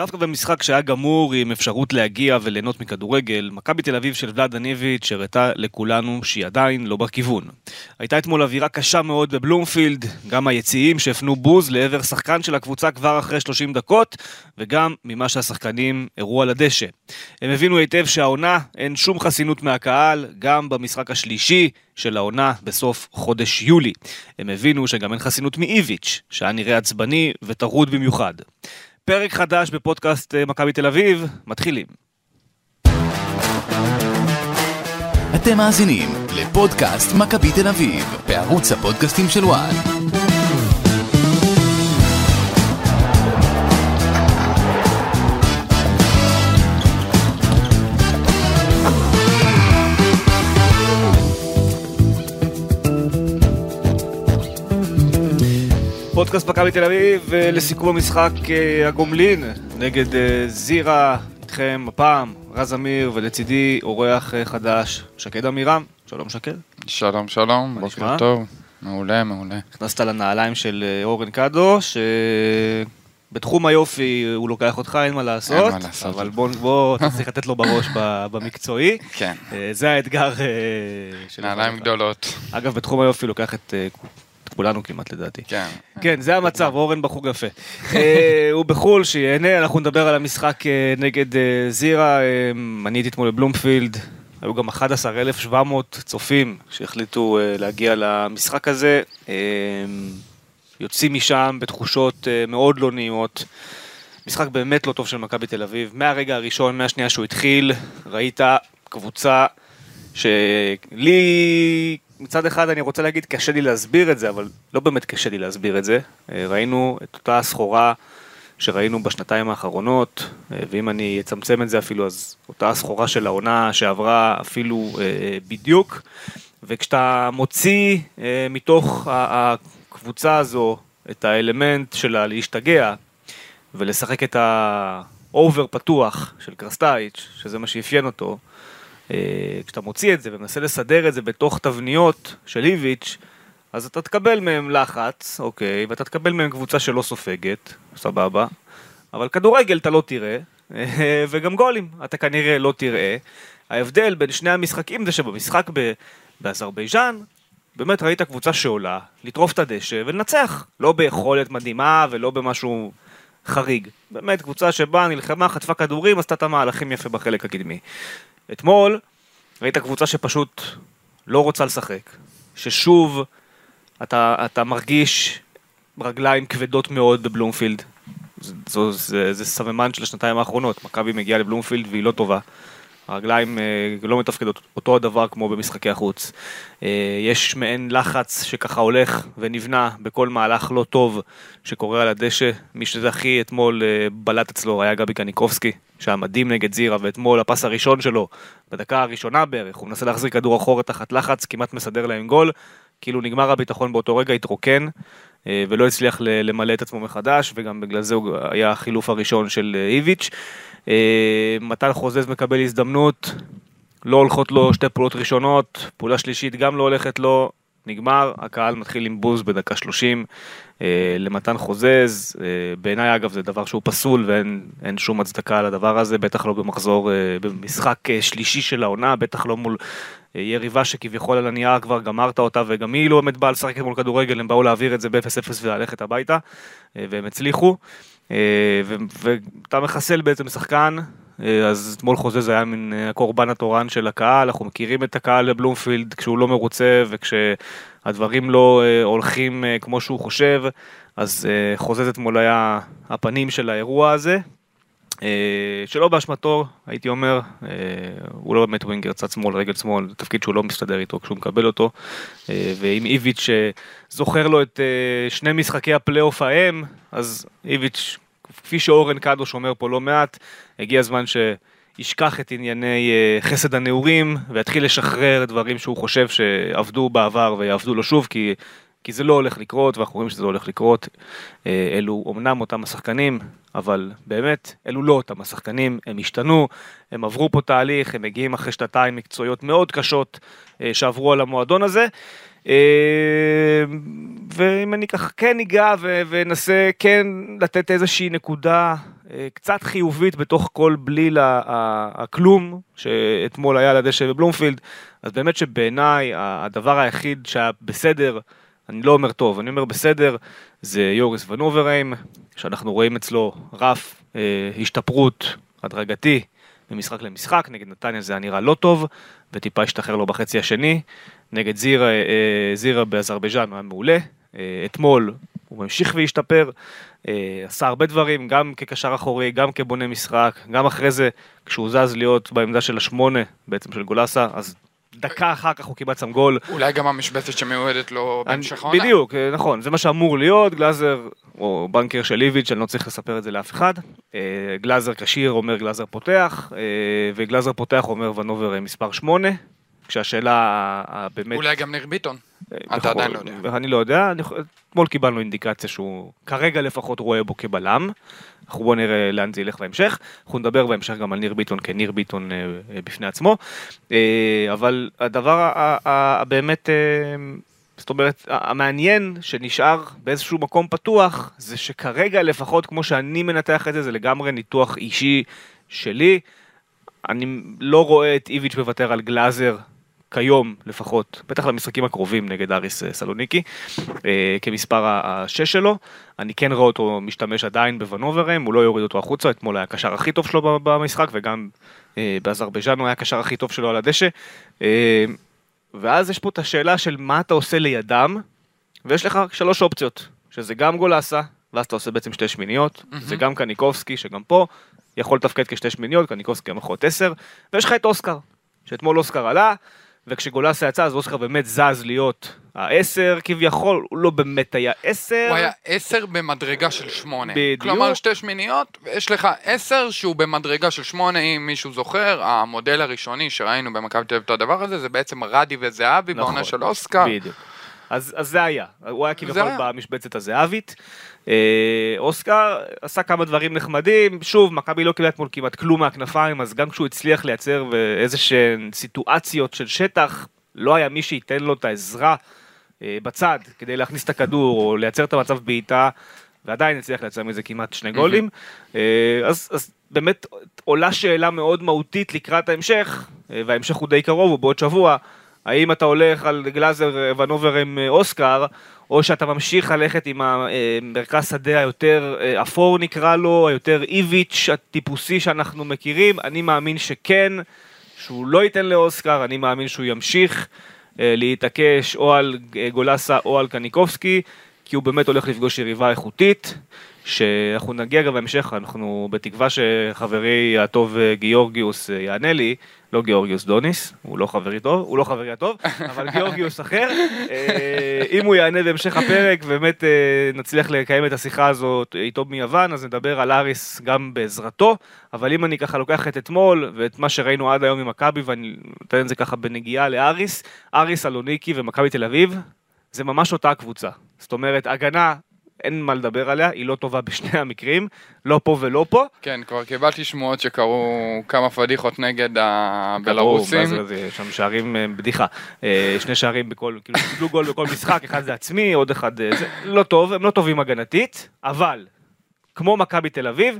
דווקא במשחק שהיה גמור עם אפשרות להגיע וליהנות מכדורגל, מכבי תל אביב של ולאד דניביץ' הראתה לכולנו שהיא עדיין לא בכיוון. הייתה אתמול אווירה קשה מאוד בבלומפילד, גם היציעים שהפנו בוז לעבר שחקן של הקבוצה כבר אחרי 30 דקות, וגם ממה שהשחקנים הראו על הדשא. הם הבינו היטב שהעונה אין שום חסינות מהקהל, גם במשחק השלישי של העונה בסוף חודש יולי. הם הבינו שגם אין חסינות מאיביץ', שהיה נראה עצבני וטרוד במיוחד. פרק חדש בפודקאסט אה, מכבי תל אביב, מתחילים. אתם מאזינים לפודקאסט מכבי תל אביב, בערוץ הפודקאסטים של וואן. פודקאסט מכבי תל אביב אה, לסיכום המשחק אה, הגומלין נגד אה, זירה, איתכם הפעם רז אמיר ולצידי אורח חדש שקד עמירם, שלום שקד. שלום שלום, בוקר נשמע? טוב, מעולה מעולה. נכנסת לנעליים של אורן קאדו, שבתחום היופי הוא לוקח אותך, אין מה לעשות, אין מה לעשות. אבל בוא, בוא צריך לתת לו בראש במקצועי, כן, אה, זה האתגר אה, של נעליים גדולות, אגב, בתחום היופי לוקח אה, את כולנו כמעט לדעתי. כן. כן, זה המצב, אורן בחור יפה. אה, הוא בחו"ל, שיהנה, אנחנו נדבר על המשחק אה, נגד אה, זירה. אני הייתי אתמול בבלומפילד, היו גם 11,700 צופים שהחליטו להגיע למשחק הזה. יוצאים משם בתחושות מאוד לא נעימות. משחק באמת לא טוב של מכבי תל אביב. מהרגע הראשון, מהשנייה שהוא התחיל, ראית קבוצה שלי, מצד אחד אני רוצה להגיד קשה לי להסביר את זה, אבל לא באמת קשה לי להסביר את זה. אה, ראינו את אותה סחורה שראינו בשנתיים האחרונות, אה, ואם אני אצמצם את זה אפילו, אז אותה סחורה של העונה שעברה אפילו אה, בדיוק. וכשאתה מוציא מתוך הקבוצה הזו את האלמנט של להשתגע ולשחק את האובר פתוח של קרסטאיץ', שזה מה שאפיין אותו, כשאתה מוציא את זה ומנסה לסדר את זה בתוך תבניות של איביץ', אז אתה תקבל מהם לחץ, אוקיי, ואתה תקבל מהם קבוצה שלא סופגת, סבבה, אבל כדורגל אתה לא תראה, אה, וגם גולים אתה כנראה לא תראה. ההבדל בין שני המשחקים זה שבמשחק ב- באזרבייג'אן, באמת ראית קבוצה שעולה, לטרוף את הדשא ולנצח. לא ביכולת מדהימה ולא במשהו חריג. באמת קבוצה שבאה, נלחמה, חטפה כדורים, עשתה את המהלכים יפה בחלק הקדמי. אתמול ראית קבוצה שפשוט לא רוצה לשחק. ששוב אתה, אתה מרגיש רגליים כבדות מאוד בבלומפילד. זה, זה, זה, זה סממן של השנתיים האחרונות. מכבי מגיעה לבלומפילד והיא לא טובה. הרגליים אה, לא מתפקדות אותו הדבר כמו במשחקי החוץ. אה, יש מעין לחץ שככה הולך ונבנה בכל מהלך לא טוב שקורה על הדשא. מי שזה הכי אתמול אה, בלט אצלו היה גבי קניקובסקי, שהיה מדהים נגד זירה, ואתמול הפס הראשון שלו, בדקה הראשונה בערך, הוא מנסה להחזיר כדור אחורה תחת לחץ, כמעט מסדר להם גול. כאילו נגמר הביטחון באותו רגע, התרוקן. אה, ולא הצליח למלא את עצמו מחדש, וגם בגלל זה הוא היה החילוף הראשון של אה, איביץ'. אה, מתן חוזז מקבל הזדמנות, לא הולכות לו שתי פעולות ראשונות, פעולה שלישית גם לא הולכת לו, נגמר, הקהל מתחיל עם בוז בדקה 30 אה, למתן חוזז, בעיניי אגב זה דבר שהוא פסול ואין אין שום הצדקה לדבר הזה, בטח לא במחזור, במשחק שלישי של העונה, בטח לא מול יריבה שכביכול על הנייר כבר גמרת אותה וגם היא לא באמת באה לשחק מול כדורגל, הם באו להעביר את זה ב-0-0 וללכת הביתה, אה, והם הצליחו. אה, ואתה מחסל בעצם שחקן, אה, אז אתמול חוזז היה מין אה, הקורבן התורן של הקהל, אנחנו מכירים את הקהל בבלומפילד כשהוא לא מרוצה וכשהדברים לא אה, הולכים אה, כמו שהוא חושב, אז אה, חוזז אתמול היה הפנים של האירוע הזה. אה, שלא באשמתו, הייתי אומר, אה, הוא לא באמת ווינגר צד שמאל, רגל שמאל, זה תפקיד שהוא לא מסתדר איתו כשהוא מקבל אותו. אה, ועם איביץ' שזוכר לו את שני משחקי הפלייאוף ההם, אז איביץ', כפי שאורן קדוש אומר פה לא מעט, הגיע הזמן שישכח את ענייני חסד הנעורים ויתחיל לשחרר דברים שהוא חושב שעבדו בעבר ויעבדו לו שוב, כי כי זה לא הולך לקרות, ואנחנו רואים שזה לא הולך לקרות. אה, אלו אומנם אותם השחקנים, אבל באמת, אלו לא אותם השחקנים, הם השתנו, הם עברו פה תהליך, הם מגיעים אחרי שנתיים מקצועיות מאוד קשות אה, שעברו על המועדון הזה. אה, ואם אני ככה כן ו- ואנסה כן לתת איזושהי נקודה קצת חיובית בתוך כל בליל הכלום שאתמול היה על הדשא בבלומפילד, אז באמת שבעיניי הדבר היחיד שהיה בסדר, אני לא אומר טוב, אני אומר בסדר, זה יוריס ונוברהיים, שאנחנו רואים אצלו רף אה, השתפרות הדרגתי ממשחק למשחק, נגד נתניה זה היה נראה לא טוב, וטיפה השתחרר לו בחצי השני, נגד זירה, אה, זירה באזרבייג'אן היה מעולה, אה, אתמול הוא ממשיך והשתפר, אה, עשה הרבה דברים, גם כקשר אחורי, גם כבונה משחק, גם אחרי זה, כשהוא זז להיות בעמדה של השמונה, בעצם של גולסה, אז דקה אחר כך הוא קיבל שם גול. אולי גם המשבצת שמיועדת לו בהמשך העונה. בדיוק, אה, נכון, זה מה שאמור להיות, גלאזר, או בנקר של איביץ', אני לא צריך לספר את זה לאף אחד. אה, גלאזר כשיר אומר גלאזר פותח, אה, וגלאזר פותח אומר ונובר מספר 8, כשהשאלה הבאמת... אולי גם ניר ביטון. אה, אתה יכול- עדיין לא יודע. אני לא יודע, אתמול קיבלנו אינדיקציה שהוא כרגע לפחות רואה בו כבלם. אנחנו בואו נראה לאן זה ילך בהמשך. אנחנו נדבר בהמשך גם על ניר ביטון כניר ביטון אה, אה, בפני עצמו. אבל הדבר הבאמת, זאת אומרת, המעניין שנשאר באיזשהו מקום פתוח, זה שכרגע לפחות כמו שאני מנתח את זה, זה לגמרי ניתוח אישי שלי. אני לא רואה את איביץ' מוותר על גלאזר כיום לפחות, בטח למשחקים הקרובים נגד אריס אה, סלוניקי, אה, כמספר השש שלו. אני כן רואה אותו משתמש עדיין בוונוברם, הוא לא יוריד אותו החוצה, אתמול היה הקשר הכי טוב שלו במשחק, וגם אה, באזרבייג'אן הוא היה הקשר הכי טוב שלו על הדשא. ואז יש פה את השאלה של מה אתה עושה לידם, ויש לך שלוש אופציות, שזה גם גולסה, ואז אתה עושה בעצם שתי שמיניות, זה גם קניקובסקי, שגם פה יכול לתפקד כשתי שמיניות, קניקובסקי גם יכול להיות עשר, ויש לך את אוסקר, שאתמול אוסקר עלה, וכשגולסה יצא אז אוסקר באמת זז להיות העשר כביכול, הוא לא באמת היה עשר. הוא היה עשר במדרגה של שמונה. בדיוק. כלומר שתי שמיניות, ויש לך עשר שהוא במדרגה של שמונה, אם מישהו זוכר, המודל הראשוני שראינו במכבי תל אביב את הדבר הזה, זה בעצם רדי וזהבי נכון, בעונה של אוסקר. בדיוק. אז, אז זה היה, הוא היה כביכול. במשבצת הזהבית. אה, אוסקר עשה כמה דברים נחמדים, שוב, מכבי לא קיבלה אתמול כמעט כלום מהכנפיים, אז גם כשהוא הצליח לייצר איזה שהן סיטואציות של שטח, לא היה מי שייתן לו את העזרה אה, בצד כדי להכניס את הכדור או לייצר את המצב בעיטה, ועדיין הצליח לייצר מזה כמעט שני גולים. אה, אז, אז באמת עולה שאלה מאוד מהותית לקראת ההמשך, וההמשך הוא די קרוב, הוא בעוד שבוע. האם אתה הולך על גלאזר אה, ונובר עם אה, אוסקר, או שאתה ממשיך ללכת עם המרכז שדה היותר אה, אפור נקרא לו, היותר איביץ' הטיפוסי שאנחנו מכירים, אני מאמין שכן, שהוא לא ייתן לאוסקר, אני מאמין שהוא ימשיך אה, להתעקש או על אה, גולסה או על קניקובסקי, כי הוא באמת הולך לפגוש יריבה איכותית, שאנחנו נגיע גם בהמשך, אנחנו בתקווה שחברי הטוב אה, גיאורגיוס אה, יענה לי, לא גיאורגיוס דוניס, הוא לא חברי טוב, הוא לא חברי הטוב, אבל גיאורגיוס אחר, אה, אם הוא יענה בהמשך הפרק, באמת נצליח לקיים את השיחה הזאת איתו מיוון, אז נדבר על אריס גם בעזרתו, אבל אם אני ככה לוקח את אתמול, ואת מה שראינו עד היום ממכבי, ואני נותן את זה ככה בנגיעה לאריס, אריס סלוניקי ומכבי תל אביב, זה ממש אותה קבוצה. זאת אומרת, הגנה, אין מה לדבר עליה, היא לא טובה בשני המקרים, לא פה ולא פה. כן, כבר קיבלתי שמועות שקרו כמה פדיחות נגד הבלרוסים. זה, זה, שם שערים אה, בדיחה. אה, שני שערים בכל, כאילו, קיבלו גול בכל משחק, אחד זה עצמי, עוד אחד אה, זה, לא טוב, הם לא טובים הגנתית, אבל, כמו מכבי תל אביב,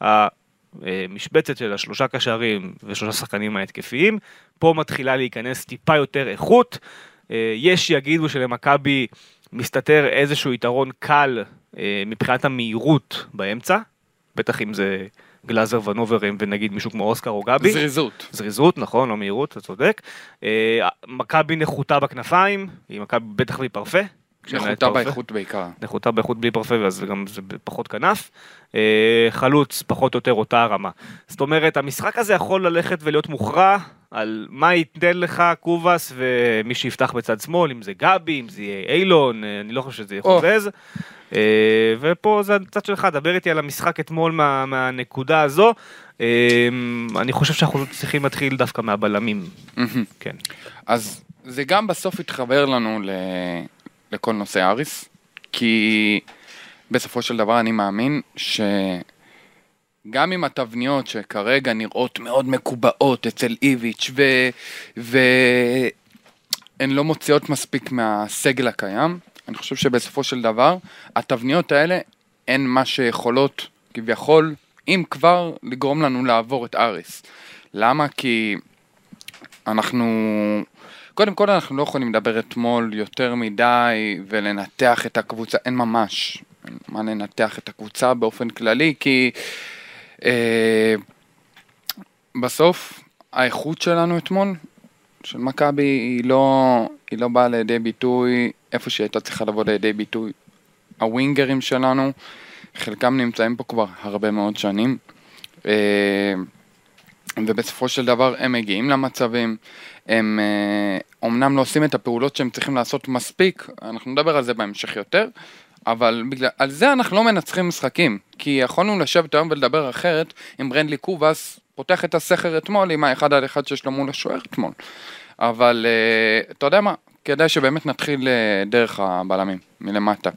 המשבצת של השלושה קשרים ושלושה שחקנים ההתקפיים, פה מתחילה להיכנס טיפה יותר איכות. יש שיגידו שלמכבי מסתתר איזשהו יתרון קל אה, מבחינת המהירות באמצע, בטח אם זה גלאזר ונוברים ונגיד מישהו כמו אוסקר או גבי. זריזות. זריזות, נכון, לא מהירות, אתה צודק. אה, מכבי נחותה בכנפיים, היא מכבי בטח בלי פרפה. נחותה. באיכות בעיקר. נחותה באיכות בלי פרפה, ואז גם זה פחות כנף. אה, חלוץ, פחות או יותר אותה הרמה. זאת אומרת, המשחק הזה יכול ללכת ולהיות מוכרע על מה ייתן לך קובאס ומי שיפתח בצד שמאל, אם זה גבי, אם זה יהיה אילון, אה, אני לא חושב שזה. חובז. אה, ופה זה הצד שלך, דבר איתי על המשחק אתמול מה, מהנקודה הזו. אני חושב שאנחנו צריכים להתחיל דווקא מהבלמים. כן. אז זה גם בסוף התחבר לנו ל... לכל נושא אריס, כי בסופו של דבר אני מאמין שגם עם התבניות שכרגע נראות מאוד מקובעות אצל איביץ' ו... והן לא מוציאות מספיק מהסגל הקיים, אני חושב שבסופו של דבר התבניות האלה הן מה שיכולות כביכול אם כבר לגרום לנו לעבור את אריס. למה? כי אנחנו, קודם כל אנחנו לא יכולים לדבר אתמול יותר מדי ולנתח את הקבוצה, אין ממש מה לנתח את הקבוצה באופן כללי, כי אה, בסוף האיכות שלנו אתמול, של מכבי, היא לא, היא לא באה לידי ביטוי איפה שהיא הייתה צריכה לבוא לידי ביטוי. הווינגרים שלנו, חלקם נמצאים פה כבר הרבה מאוד שנים. אה, ובסופו של דבר הם מגיעים למצבים, הם אומנם אה, לא עושים את הפעולות שהם צריכים לעשות מספיק, אנחנו נדבר על זה בהמשך יותר, אבל בגלל, על זה אנחנו לא מנצחים משחקים, כי יכולנו לשבת היום ולדבר אחרת אם ברנדלי קובאס פותח את הסכר אתמול עם האחד על אחד שיש לו מול השוער אתמול. אבל uh, אתה יודע מה, כדאי שבאמת נתחיל uh, דרך הבלמים, מלמטה.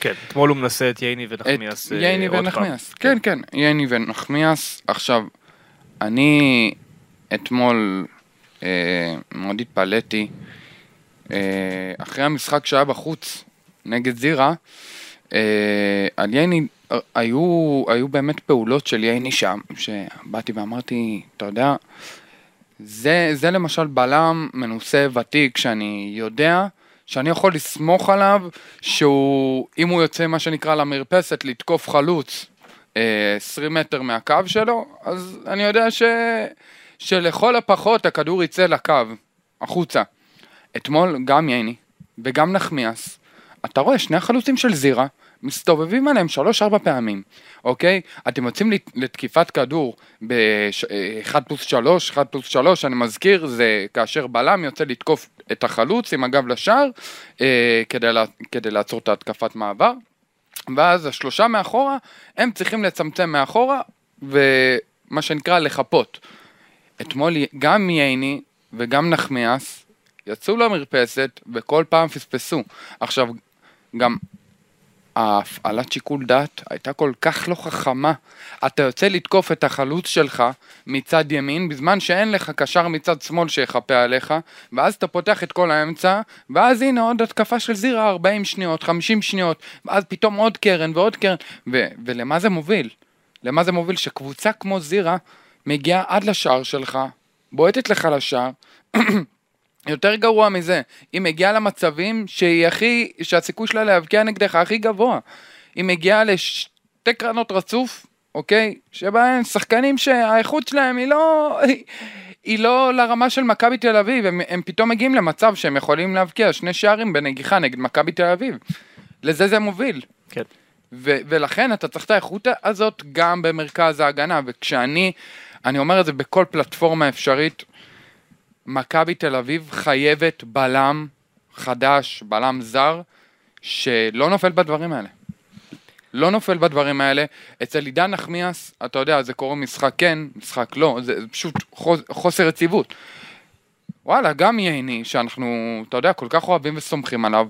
כן, אתמול הוא מנסה את ייני ונחמיאס את ייני ונחמיאס, כן, כן, ייני ונחמיאס. עכשיו, אני אתמול אה, מאוד התפלאתי, אה, אחרי המשחק שהיה בחוץ נגד זירה, אה, על ייני, היו, היו באמת פעולות של ייני שם, שבאתי ואמרתי, אתה יודע, זה, זה למשל בלם מנוסה ותיק שאני יודע שאני יכול לסמוך עליו שהוא, אם הוא יוצא מה שנקרא למרפסת לתקוף חלוץ 20 אה, מטר מהקו שלו, אז אני יודע ש... שלכל הפחות הכדור יצא לקו, החוצה. אתמול גם ייני וגם נחמיאס, אתה רואה שני החלוצים של זירה מסתובבים עליהם שלוש-ארבע פעמים, אוקיי? אתם יוצאים לתקיפת כדור ב-1 פלוס 3, 1 פלוס 3, אני מזכיר, זה כאשר בלם יוצא לתקוף את החלוץ עם הגב לשער אה, כדי, לה, כדי לעצור את ההתקפת מעבר. ואז השלושה מאחורה, הם צריכים לצמצם מאחורה, ומה שנקרא לחפות. אתמול גם ייני וגם נחמיאס יצאו למרפסת וכל פעם פספסו. עכשיו, גם ההפעלת שיקול דעת הייתה כל כך לא חכמה. אתה יוצא לתקוף את החלוץ שלך מצד ימין, בזמן שאין לך קשר מצד שמאל שיחפה עליך, ואז אתה פותח את כל האמצע, ואז הנה עוד התקפה של זירה 40 שניות, 50 שניות, ואז פתאום עוד קרן ועוד קרן, ו- ולמה זה מוביל? למה זה מוביל? שקבוצה כמו זירה מגיעה עד לשער שלך, בועטת לך לשער, יותר גרוע מזה, היא מגיעה למצבים שהיא הכי, שהסיכוי שלה להבקיע נגדך הכי גבוה. היא מגיעה לשתי קרנות רצוף, אוקיי? שבהן שחקנים שהאיכות שלהם היא לא... היא לא לרמה של מכבי תל אביב, הם, הם פתאום מגיעים למצב שהם יכולים להבקיע שני שערים בנגיחה נגד מכבי תל אביב. לזה זה מוביל. כן. ו- ולכן אתה צריך את האיכות הזאת גם במרכז ההגנה, וכשאני, אני אומר את זה בכל פלטפורמה אפשרית, מכבי תל אביב חייבת בלם חדש, בלם זר, שלא נופל בדברים האלה. לא נופל בדברים האלה. אצל עידן נחמיאס, אתה יודע, זה קורה משחק כן, משחק לא, זה פשוט חוס, חוסר יציבות. וואלה, גם ייני, שאנחנו, אתה יודע, כל כך אוהבים וסומכים עליו,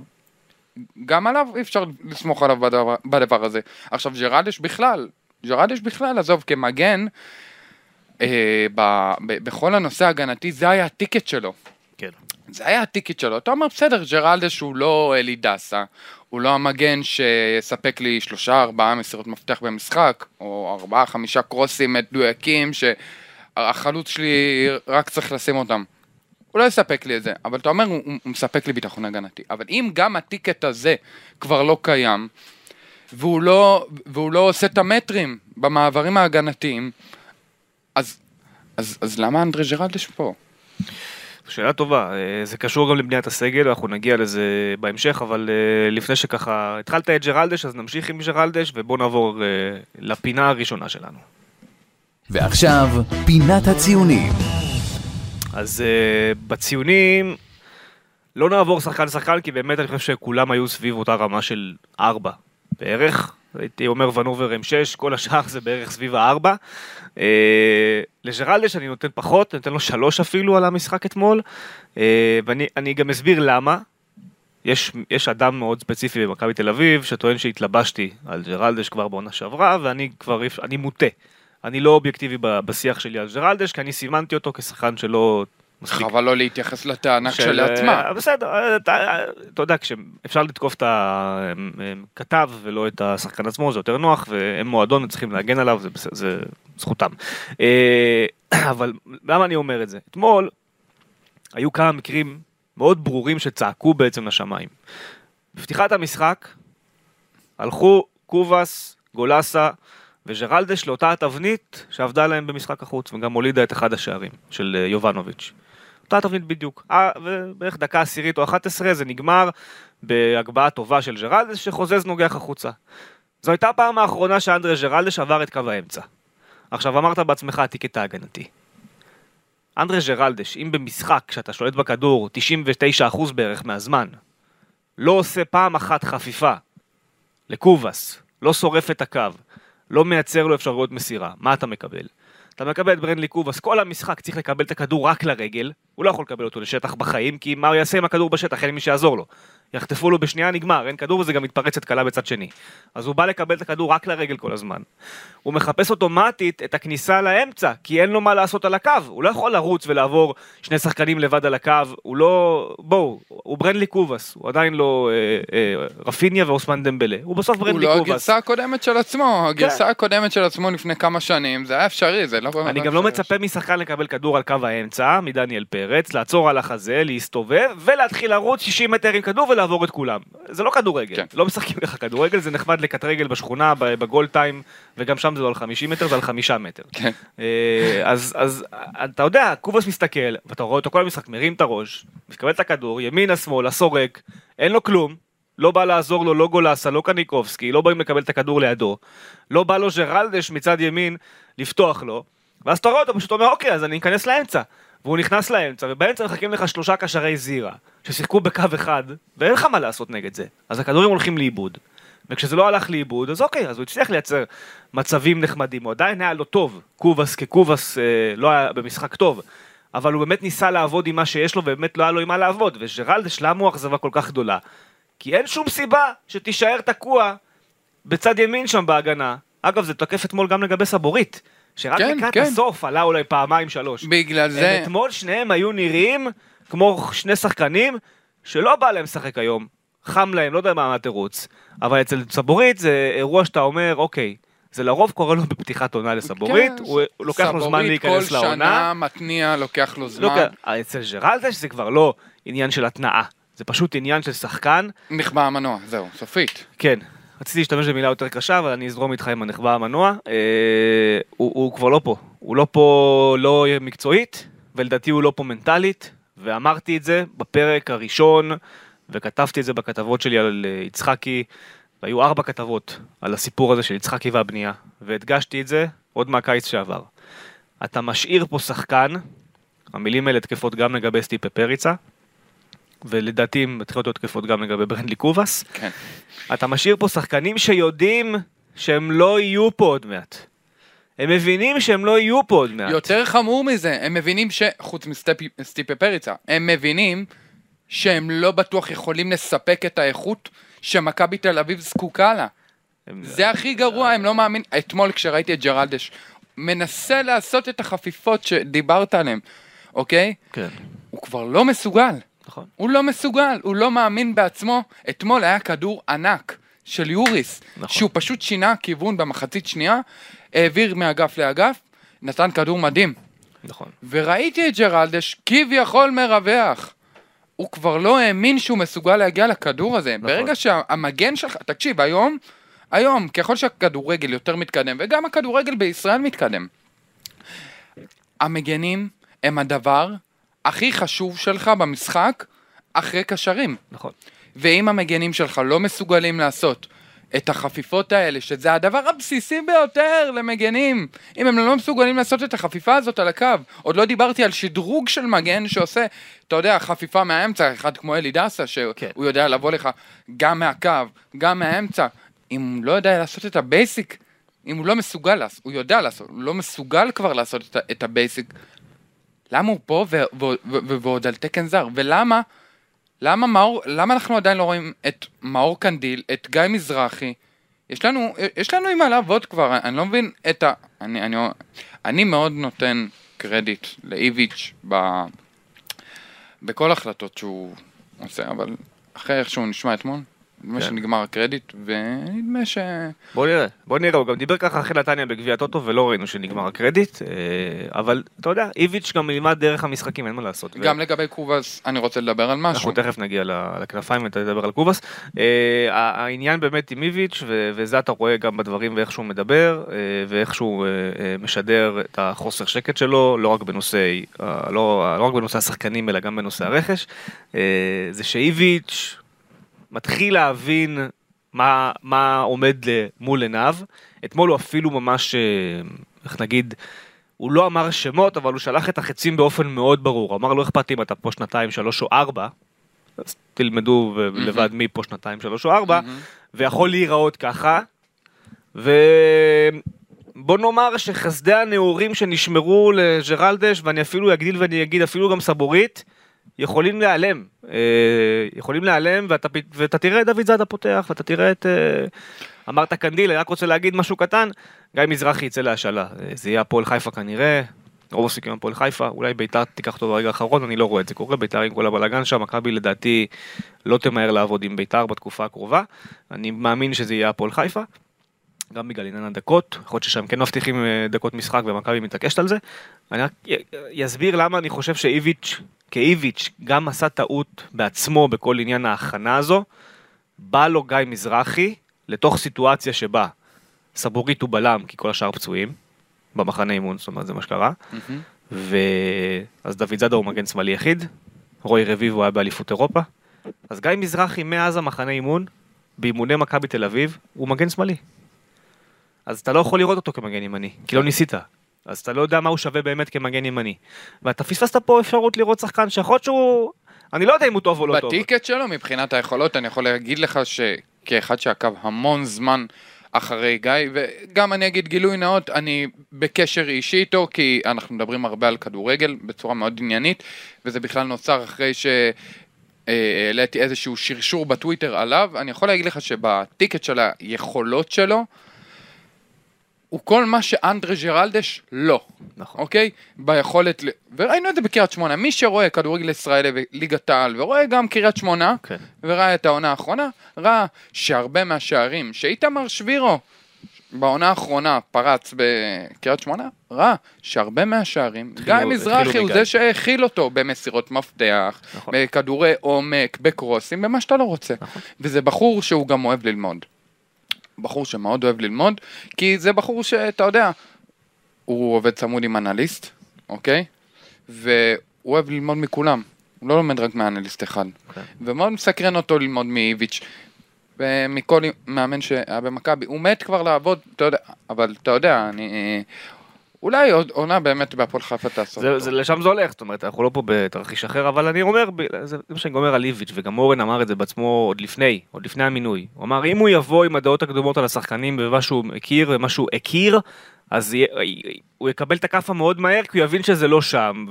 גם עליו אי אפשר לסמוך עליו בדבר, בדבר הזה. עכשיו, ג'רדש בכלל, ג'רדש בכלל, עזוב, כמגן, אה, ב, ב, בכל הנושא ההגנתי, זה היה הטיקט שלו. כן. זה היה הטיקט שלו. אתה אומר, בסדר, ג'רלדש הוא לא אלי דסה, הוא לא המגן שיספק לי שלושה, ארבעה מסירות מפתח במשחק, או ארבעה, חמישה קרוסים מדויקים, שהחלוץ שלי רק צריך לשים אותם. הוא לא יספק לי את זה, אבל אתה אומר, הוא, הוא מספק לי ביטחון הגנתי. אבל אם גם הטיקט הזה כבר לא קיים, והוא לא, והוא לא עושה את המטרים במעברים ההגנתיים, אז, אז, אז למה אנדרי ג'רלדש פה? שאלה טובה, אה, זה קשור גם לבניית הסגל, אנחנו נגיע לזה בהמשך, אבל אה, לפני שככה התחלת את ג'רלדש, אז נמשיך עם ג'רלדש, ובוא נעבור אה, לפינה הראשונה שלנו. ועכשיו, פינת הציונים. אז בציונים, לא נעבור שחקן שחקן, כי באמת אני חושב שכולם היו סביב אותה רמה של 4 בערך. הייתי אומר ונובר עם 6, כל השאר זה בערך סביב ה-4. אה, לג'רלדש אני נותן פחות, אני נותן לו 3 אפילו על המשחק אתמול, אה, ואני גם אסביר למה. יש, יש אדם מאוד ספציפי במכבי תל אביב שטוען שהתלבשתי על ג'רלדש כבר בעונה שעברה ואני כבר, אני מוטה. אני לא אובייקטיבי בשיח שלי על ג'רלדש כי אני סימנתי אותו כשחקן שלא מספיק. חבל לא להתייחס לטענה של- כשלעצמה. אה, בסדר, אה, אתה אתה יודע, כשאפשר לתקוף את הכתב ולא את השחקן עצמו, זה יותר נוח, והם מועדון, הם צריכים להגן עליו, זה זה זכותם. אה, אבל למה אני אומר את זה? אתמול היו כמה מקרים מאוד ברורים שצעקו בעצם לשמיים. בפתיחת המשחק הלכו קובאס, גולסה וג'רלדש לאותה התבנית שעבדה להם במשחק החוץ וגם הולידה את אחד השערים של אה, יובנוביץ'. אותה תבנית בדיוק. אה, ובערך דקה עשירית או 11 זה נגמר בהגבהה טובה של ג'רלדש שחוזז נוגח החוצה. זו הייתה הפעם האחרונה שאנדרה ג'רלדש עבר את קו האמצע. עכשיו אמרת בעצמך הטיקט ההגנתי. אנדרה ג'רלדש, אם במשחק כשאתה שולט בכדור 99% בערך מהזמן, לא עושה פעם אחת חפיפה לקובאס, לא שורף את הקו, לא מייצר לו אפשרויות מסירה, מה אתה מקבל? אתה מקבל את ברנדלי קובאס, כל המשחק צריך לקבל את הכדור רק לרגל, הוא לא יכול לקבל אותו לשטח בחיים, כי מה הוא יעשה עם הכדור בשטח, אין מי שיעזור לו. יחטפו לו בשנייה, נגמר, אין כדור וזה גם מתפרצת קלה בצד שני. אז הוא בא לקבל את הכדור רק לרגל כל הזמן. הוא מחפש אוטומטית את הכניסה לאמצע, כי אין לו מה לעשות על הקו, הוא לא יכול לרוץ ולעבור שני שחקנים לבד על הקו, הוא לא... בואו, הוא ברנדלי קובאס, הוא עדיין לא אה, אה, רפיניה ואוסמן דמבלה, הוא בסוף הוא ברנדלי לא קובאס. הגרסה הקודמת של עצמו, הגרסה הקודמת של עצמו לפני כמה שנים, זה היה אפשרי, זה לא... אני גם לא מצפה משחקן לקבל כדור על קו האמצע, מדניאל פרץ, לעצור על החזה, להסתובב, ולהתחיל לרוץ 60 מטר עם כדור ולעבור את כולם. זה לא כדורגל, כן. לא משחקים ככה כדורגל, זה נחמד לקט רגל בשכונה, בגול טיים, וגם שם זה לא על 50 מטר, זה על 5 מטר. כן. אה, אז, אז אתה יודע, קובאס מסתכל, ואתה רואה אותו כל המשחק, מרים את הראש, מקבל את הכדור, ימינה, שמאלה, סורק, אין לו כלום, לא בא לעזור לו, לא גולסה, לא קניקובסקי, לא באים לקבל את הכדור לידו, לא בא לו ג'רלדש מצד ימין לפתוח לו, ואז אתה רואה אותו פשוט אומר, אוקיי, אז אני אכנס לאמצע. והוא נכנס לאמצע, ובאמצע מחכים לך שלושה קשרי זירה, ששיחקו בקו אחד, ואין לך מה לעשות נגד זה. אז הכדורים הולכים לאיבוד. וכשזה לא הלך לאיבוד, אז אוקיי, אז הוא הצליח לייצר מצבים נחמדים, הוא עדיין היה לו טוב, קובאס כקובאס אה, לא היה במשחק טוב, אבל הוא באמת ניסה לעבוד עם מה שיש לו, ובאמת לא היה לו עם מה לעבוד, וג'רלדש, למה הוא אכזבה כל כך גדולה? כי אין שום סיבה שתישאר תקוע בצד ימין שם בהגנה. אגב, זה תקף אתמול גם לגבי סבורית, שרק כן, לקראת כן. הסוף עלה אולי פעמיים שלוש. בגלל זה, אתמול שניהם היו נראים כמו שני שחקנים שלא בא להם לשחק היום. חם להם, לא יודע מה התירוץ. אבל אצל סבורית זה אירוע שאתה אומר, אוקיי, זה לרוב קורה לו בפתיחת עונה לסבורית, כן, הוא, לוקח לו זמן להיכנס סבורית כל לעונה. שנה מתניע, לוקח לו לא, זמן. כן, אצל ג'רלדש זה כבר לא עניין של התנעה, זה פשוט עניין של שחקן. נכבה המנוע, זהו, סופית. כן, רציתי להשתמש במילה יותר קשה, אבל אני אזרום איתך עם הנחבא המנוע. אה, הוא, הוא כבר לא פה. הוא לא פה לא מקצועית, ולדעתי הוא לא פה מנטלית, ואמרתי את זה בפרק הראשון, וכתבתי את זה בכתבות שלי על אה, יצחקי, והיו ארבע כתבות על הסיפור הזה של יצחקי והבנייה, והדגשתי את זה עוד מהקיץ שעבר. אתה משאיר פה שחקן, המילים האלה תקפות גם לגבי סטיפה פריצה, ולדעתי הן מתחילות להיות תקפות גם לגבי ברנדלי קובאס. כן. אתה משאיר פה שחקנים שיודעים שהם לא יהיו פה עוד מעט. הם מבינים שהם לא יהיו פה עוד מעט. יותר חמור מזה, הם מבינים ש... חוץ מסטיפה פריצה, הם מבינים שהם לא בטוח יכולים לספק את האיכות שמכבי תל אביב זקוקה לה. הם- זה הכי גרוע, הם לא מאמינים. אתמול כשראיתי את ג'רלדש, מנסה לעשות את החפיפות שדיברת עליהן, אוקיי? כן, הוא כבר לא מסוגל. נכון. הוא לא מסוגל, הוא לא מאמין בעצמו. אתמול היה כדור ענק של יוריס, נכון. שהוא פשוט שינה כיוון במחצית שנייה, העביר מאגף לאגף, נתן כדור מדהים. נכון. וראיתי את ג'רלדש כביכול מרווח. הוא כבר לא האמין שהוא מסוגל להגיע לכדור הזה. נכון. ברגע שהמגן שלך, תקשיב, היום, היום, ככל שהכדורגל יותר מתקדם, וגם הכדורגל בישראל מתקדם, המגנים הם הדבר הכי חשוב שלך במשחק אחרי קשרים. נכון. ואם המגנים שלך לא מסוגלים לעשות את החפיפות האלה, שזה הדבר הבסיסי ביותר למגנים, אם הם לא מסוגלים לעשות את החפיפה הזאת על הקו, עוד לא דיברתי על שדרוג של מגן שעושה, אתה יודע, חפיפה מהאמצע, אחד כמו אלי דסה, שהוא כן. יודע לבוא לך גם מהקו, גם מהאמצע, אם הוא לא יודע לעשות את ה basic, אם הוא לא מסוגל הוא יודע לעשות, הוא לא מסוגל כבר לעשות את ה basic, למה הוא פה ועוד על תקן זר? ולמה למה, מאור, למה אנחנו עדיין לא רואים את מאור קנדיל, את גיא מזרחי? יש לנו, יש לנו עם מה לעבוד כבר, אני לא מבין את ה... אני, אני, אני מאוד נותן קרדיט לאיביץ' ב, בכל החלטות שהוא עושה, אבל אחרי איך שהוא נשמע אתמול, נדמה כן. שנגמר הקרדיט, ונדמה ש... בוא נראה, בוא נראה, הוא גם דיבר ככה אחרי נתניה בגביע הטוטו ולא ראינו שנגמר הקרדיט, אה, אבל אתה יודע, איביץ' גם ילמד דרך המשחקים, אין מה לעשות. גם לגבי קובאס, אני רוצה לדבר על משהו. אנחנו תכף נגיע לכנפיים ואתה תדבר על קובאס. אה, העניין באמת עם איביץ', ו- וזה אתה רואה גם בדברים ואיך שהוא מדבר, אה, ואיך שהוא משדר את החוסר שקט שלו, לא רק בנושא, לא, לא רק בנושא השחקנים, אלא גם בנושא הרכש, זה שאיביץ' מתחיל להבין מה, מה עומד מול עיניו. אתמול הוא אפילו ממש, אה, איך נגיד, הוא לא אמר שמות, אבל הוא שלח את החצים באופן מאוד ברור. הוא אמר, לא אכפת לי אם אתה פה שנתיים, שלוש או ארבע, אז תלמדו ו- לבד מי פה שנתיים, שלוש או ארבע, ויכול להיראות ככה. ובוא נאמר שחסדי הנעורים שנשמרו לג'רלדש, ואני אפילו אגדיל ואני אגיד אפילו גם סבורית, יכולים להיעלם. אה, יכולים להיעלם, ואתה, ואתה תראה את דוד זאדה פותח, ואתה תראה את... אה, אמרת קנדיל, אני רק רוצה להגיד משהו קטן, גיא מזרחי יצא להשאלה. אה, זה יהיה הפועל חיפה כנראה, רוב הסיכויים הפועל חיפה, אולי ביתר תיקח אותו ברגע האחרון, אני לא רואה את זה קורה, ביתר עם כל הבלאגן שם, מכבי לדעתי לא תמהר לעבוד עם ביתר בתקופה הקרובה, אני מאמין שזה יהיה הפועל חיפה. גם בגלל עניין הדקות, יכול להיות ששם כן מבטיחים אה, דקות משחק ומכבי מתעקשת על זה. אני רק אסביר למה אני חושב שאיביץ', כאיביץ', גם עשה טעות בעצמו בכל עניין ההכנה הזו. בא לו גיא מזרחי לתוך סיטואציה שבה סבורית הוא בלם כי כל השאר פצועים, במחנה אימון, זאת אומרת זה מה שקרה. מהמם. ואז דוד זאדה הוא מגן שמאלי יחיד, רועי רביבו היה באליפות אירופה. אז גיא מזרחי מאז המחנה אימון, באימוני מכבי תל אביב, הוא מגן שמאלי. אז אתה לא יכול לראות אותו כמגן ימני, כי לא ניסית. אז אתה לא יודע מה הוא שווה באמת כמגן ימני. ואתה פספסת פה אפשרות לראות שחקן שיכול להיות שהוא... אני לא יודע אם הוא טוב או לא טוב. בטיקט שלו, מבחינת היכולות, אני יכול להגיד לך שכאחד שעקב המון זמן אחרי גיא, וגם אני אגיד גילוי נאות, אני בקשר אישי איתו, כי אנחנו מדברים הרבה על כדורגל בצורה מאוד עניינית, וזה בכלל נוצר אחרי ש... העליתי איזשהו שרשור בטוויטר עליו, אני יכול להגיד לך שבטיקט של היכולות שלו, הוא כל מה שאנדרה ג'רלדש לא. נכון. אוקיי? ביכולת, ל... וראינו את זה בקריית שמונה, מי שרואה כדורגל ישראלי וליגת העל, ורואה גם קריית שמונה, כן. וראה את העונה האחרונה, ראה שהרבה מהשערים שאיתמר שבירו בעונה האחרונה פרץ בקריית שמונה, ראה שהרבה מהשערים, גיא מזרחי הוא. זה שהכיל אותו במסירות מפתח, נכון. בכדורי עומק, בקרוסים, במה שאתה לא רוצה. נכון. וזה בחור שהוא גם אוהב ללמוד. בחור שמאוד אוהב ללמוד, כי זה בחור שאתה יודע, הוא עובד צמוד עם אנליסט, אוקיי? והוא אוהב ללמוד מכולם. הוא לא לומד רק מאנליסט אחד. אוקיי. ומאוד מסקרן אותו ללמוד מאיביץ'. ומכל מאמן שהיה במכבי. הוא מת כבר לעבוד, אתה יודע, אבל אתה יודע, אני... אולי עוד עונה באמת בהפועל חיפה תעשות זה. זה, לשם זה הולך, זאת אומרת, אנחנו לא פה בתרחיש אחר, אבל אני אומר, זה, זה מה שאני אומר על איביץ', וגם אורן אמר את זה בעצמו עוד לפני, עוד לפני המינוי. הוא אמר, אם הוא יבוא עם הדעות הקדומות על השחקנים במה שהוא מכיר ומה שהוא הכיר, אז יהיה- הוא יקבל את הכאפה מאוד מהר, כי הוא יבין שזה לא שם.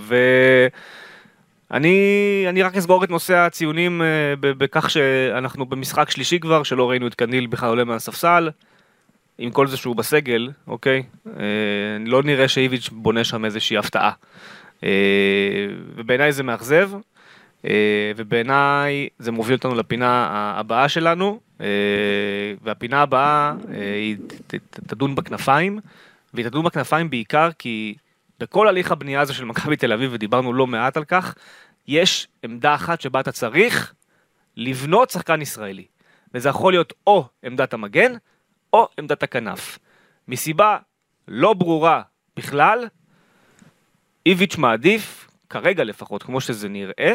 ואני אני רק אסגור את נושא הציונים אה, בכך שאנחנו במשחק שלישי כבר, שלא ראינו את קניל בכלל עולה מהספסל. עם כל זה שהוא בסגל, אוקיי? אה, לא נראה שאיביץ' בונה שם איזושהי הפתעה. אה, ובעיניי זה מאכזב, אה, ובעיניי זה מוביל אותנו לפינה הבאה שלנו, אה, והפינה הבאה אה, היא ת- ת- תדון בכנפיים, והיא תדון בכנפיים בעיקר כי בכל הליך הבנייה הזה של מכבי תל אביב, ודיברנו לא מעט על כך, יש עמדה אחת שבה אתה צריך לבנות שחקן ישראלי. וזה יכול להיות או עמדת המגן, או עמדת הכנף. מסיבה לא ברורה בכלל, איביץ' מעדיף, כרגע לפחות, כמו שזה נראה,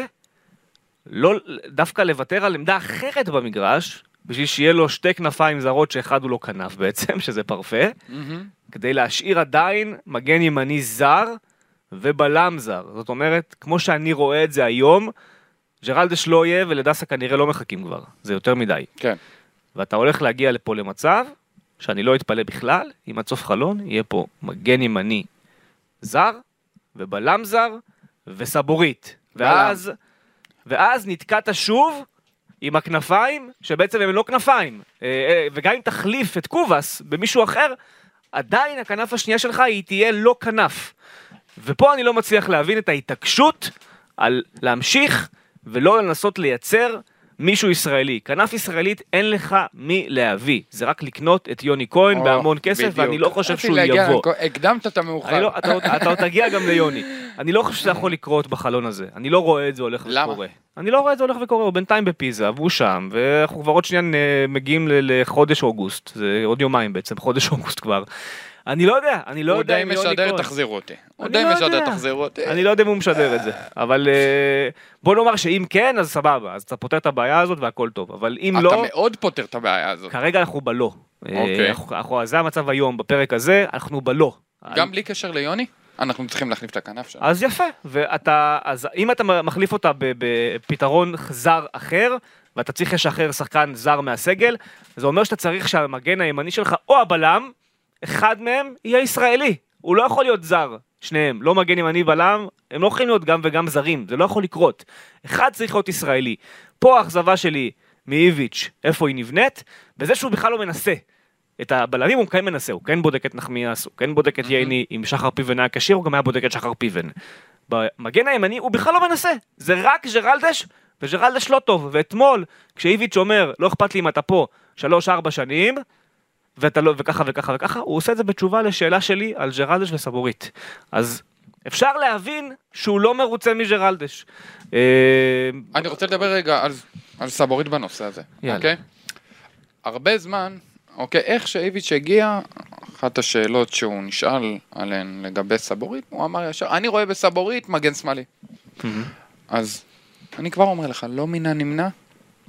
לא, דווקא לוותר על עמדה אחרת במגרש, בשביל שיהיה לו שתי כנפיים זרות שאחד הוא לא כנף בעצם, שזה פרפה, מהמם. כדי להשאיר עדיין מגן ימני זר ובלם זר. זאת אומרת, כמו שאני רואה את זה היום, ג'רלדש לא יהיה ולדסה כנראה לא מחכים כבר, זה יותר מדי. כן. ואתה הולך להגיע לפה למצב שאני לא אתפלא בכלל אם עד סוף חלון יהיה פה מגן ימני זר ובלם זר וסבורית. ואז, ואז נתקעת שוב עם הכנפיים שבעצם הם לא כנפיים. אה, אה, וגם אם תחליף את קובאס במישהו אחר, עדיין הכנף השנייה שלך היא תהיה לא כנף. ופה אני לא מצליח להבין את ההתעקשות על להמשיך ולא לנסות לייצר מישהו ישראלי. כנף ישראלית אין לך מי להביא, זה רק לקנות את יוני כהן או, בהמון כסף, בדיוק. ואני לא חושב שהוא להגיע יבוא. הקדמת את המאוחר. לא, אתה, עוד- אתה עוד תגיע גם ליוני. אני לא חושב שזה יכול לקרות בחלון הזה. אני לא רואה את זה הולך למה? וקורה. אני לא רואה את זה הולך וקורה, הוא בינתיים בפיזה, והוא שם, ואנחנו כבר עוד שנייה אה, מגיעים לחודש אוגוסט, זה עוד יומיים בעצם, חודש אוגוסט כבר. אני לא יודע, אני לא הוא יודע די אם יוני משדר, כהן. תחזירו אותי. הוא די לא משדר. תחזירו אותי. אני לא יודע אם הוא משדר את זה, אבל אה, בוא נאמר שאם כן, אז סבבה, אז אתה פותר את הבעיה הזאת והכל טוב, אבל אם אתה לא, מאוד פותר את הבעיה הזאת. כרגע אנחנו בלא. אה, אוקיי. זה המצב היום, בפרק הזה, אנחנו בלא. גם בלי קשר ליוני, אנחנו צריכים להחליף את הכנף שלנו. אז יפה, ואתה, אז אם אתה מחליף אותה בפתרון זר אחר, ואתה צריך לשחרר שחקן זר מהסגל, זה אומר שאתה צריך שהמגן הימני שלך או הבלם, אחד מהם יהיה ישראלי. הוא לא יכול להיות זר, שניהם, לא מגן ימני בלם, הם לא יכולים להיות גם וגם זרים, זה לא יכול לקרות. אחד צריך להיות ישראלי. פה האכזבה שלי מאיביץ', איפה היא נבנית, בזה שהוא בכלל לא מנסה. את הבלמים הוא כן מנסה, הוא כן בודק את נחמיאס, הוא כן בודק את ייני, אם שחר פיבן היה כשיר הוא גם היה בודק את שחר פיבן. במגן הימני הוא בכלל לא מנסה, זה רק ג'רלדש, וג'רלדש לא טוב, ואתמול כשאיביץ' אומר לא אכפת לי אם אתה פה שלוש ארבע שנים, ואתה לא, וככה וככה וככה, הוא עושה את זה בתשובה לשאלה שלי על ג'רלדש וסבורית. אז אפשר להבין שהוא לא מרוצה מג'רלדש. אה, אני רוצה לדבר רגע על, על סבורית בנושא הזה. אוקיי? הרבה זמן, אוקיי, איך שאיביץ' הגיע, אחת השאלות שהוא נשאל עליהן לגבי סבורית, הוא אמר ישר, אני רואה בסבורית מגן שמאלי. אז אני כבר אומר לך, לא מן הנמנע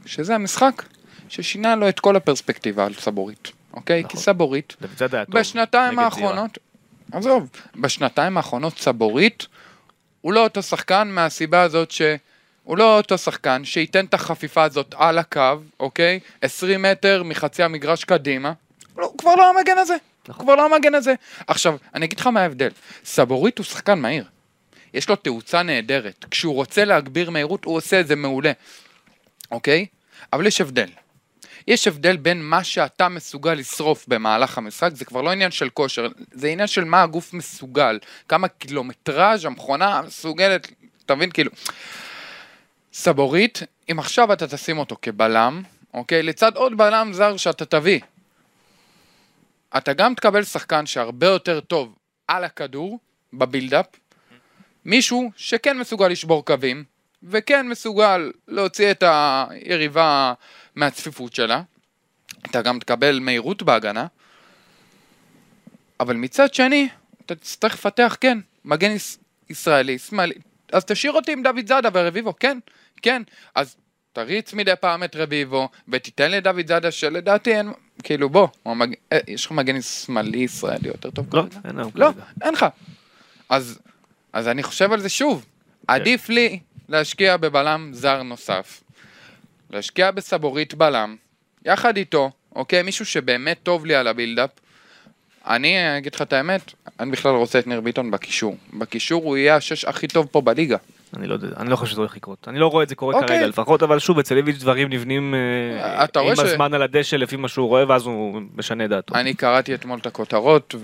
שזה המשחק ששינה לו את כל הפרספקטיבה על סבורית, אוקיי? כי סבורית, טוב. בשנתיים. האחרונות, עזוב, בשנתיים האחרונות סבורית, הוא לא אותו שחקן מהסיבה הזאת ש... הוא לא אותו שחקן שייתן את החפיפה הזאת על הקו, אוקיי? 20 מטר מחצי המגרש קדימה. לא, הוא כבר לא המגן הזה. הוא כבר לא המגן הזה. עכשיו, אני אגיד לך מה ההבדל. סבורית הוא שחקן מהיר. יש לו תאוצה נהדרת. כשהוא רוצה להגביר מהירות, הוא עושה את זה מעולה. אוקיי? אבל יש הבדל. יש הבדל בין מה שאתה מסוגל לשרוף במהלך המשחק, זה כבר לא עניין של כושר, זה עניין של מה הגוף מסוגל, כמה קילומטראז' המכונה מסוגלת, אתה מבין? כאילו... סבורית, אם עכשיו אתה תשים אותו כבלם, אוקיי? לצד עוד בלם זר שאתה תביא, אתה גם תקבל שחקן שהרבה יותר טוב על הכדור, בבילדאפ, מישהו שכן מסוגל לשבור קווים, וכן מסוגל להוציא את היריבה מהצפיפות שלה, אתה גם תקבל מהירות בהגנה, אבל מצד שני, אתה תצטרך לפתח, כן, מגן יש, ישראלי, שמאלי, אז תשאיר אותי עם דוד זאדה ורביבו, כן, כן, אז תריץ מדי פעם את רביבו, ותיתן לדוד זאדה שלדעתי אין, כאילו בוא, המג... אה, יש לך מגן שמאלי ישראלי יותר טוב לא, כרגע? אין לא. אין לך. אז, אז אני חושב על זה שוב. עדיף לי להשקיע בבלם זר נוסף. להשקיע בסבורית בלם, יחד איתו, אוקיי? מישהו שבאמת טוב לי על הבילדאפ. אני אגיד לך את האמת, אני בכלל רוצה את ניר ביטון בקישור. בקישור הוא יהיה השש הכי טוב פה בליגה. אני לא אני לא חושב שזה הולך לקרות. אני לא רואה את זה קורה אוקיי. כרגע לפחות, אבל שוב, אצל איביץ' דברים נבנים אה, עם ש- הזמן על הדשא לפי מה שהוא רואה, ואז הוא משנה דעתו. אני קראתי אתמול את הכותרות,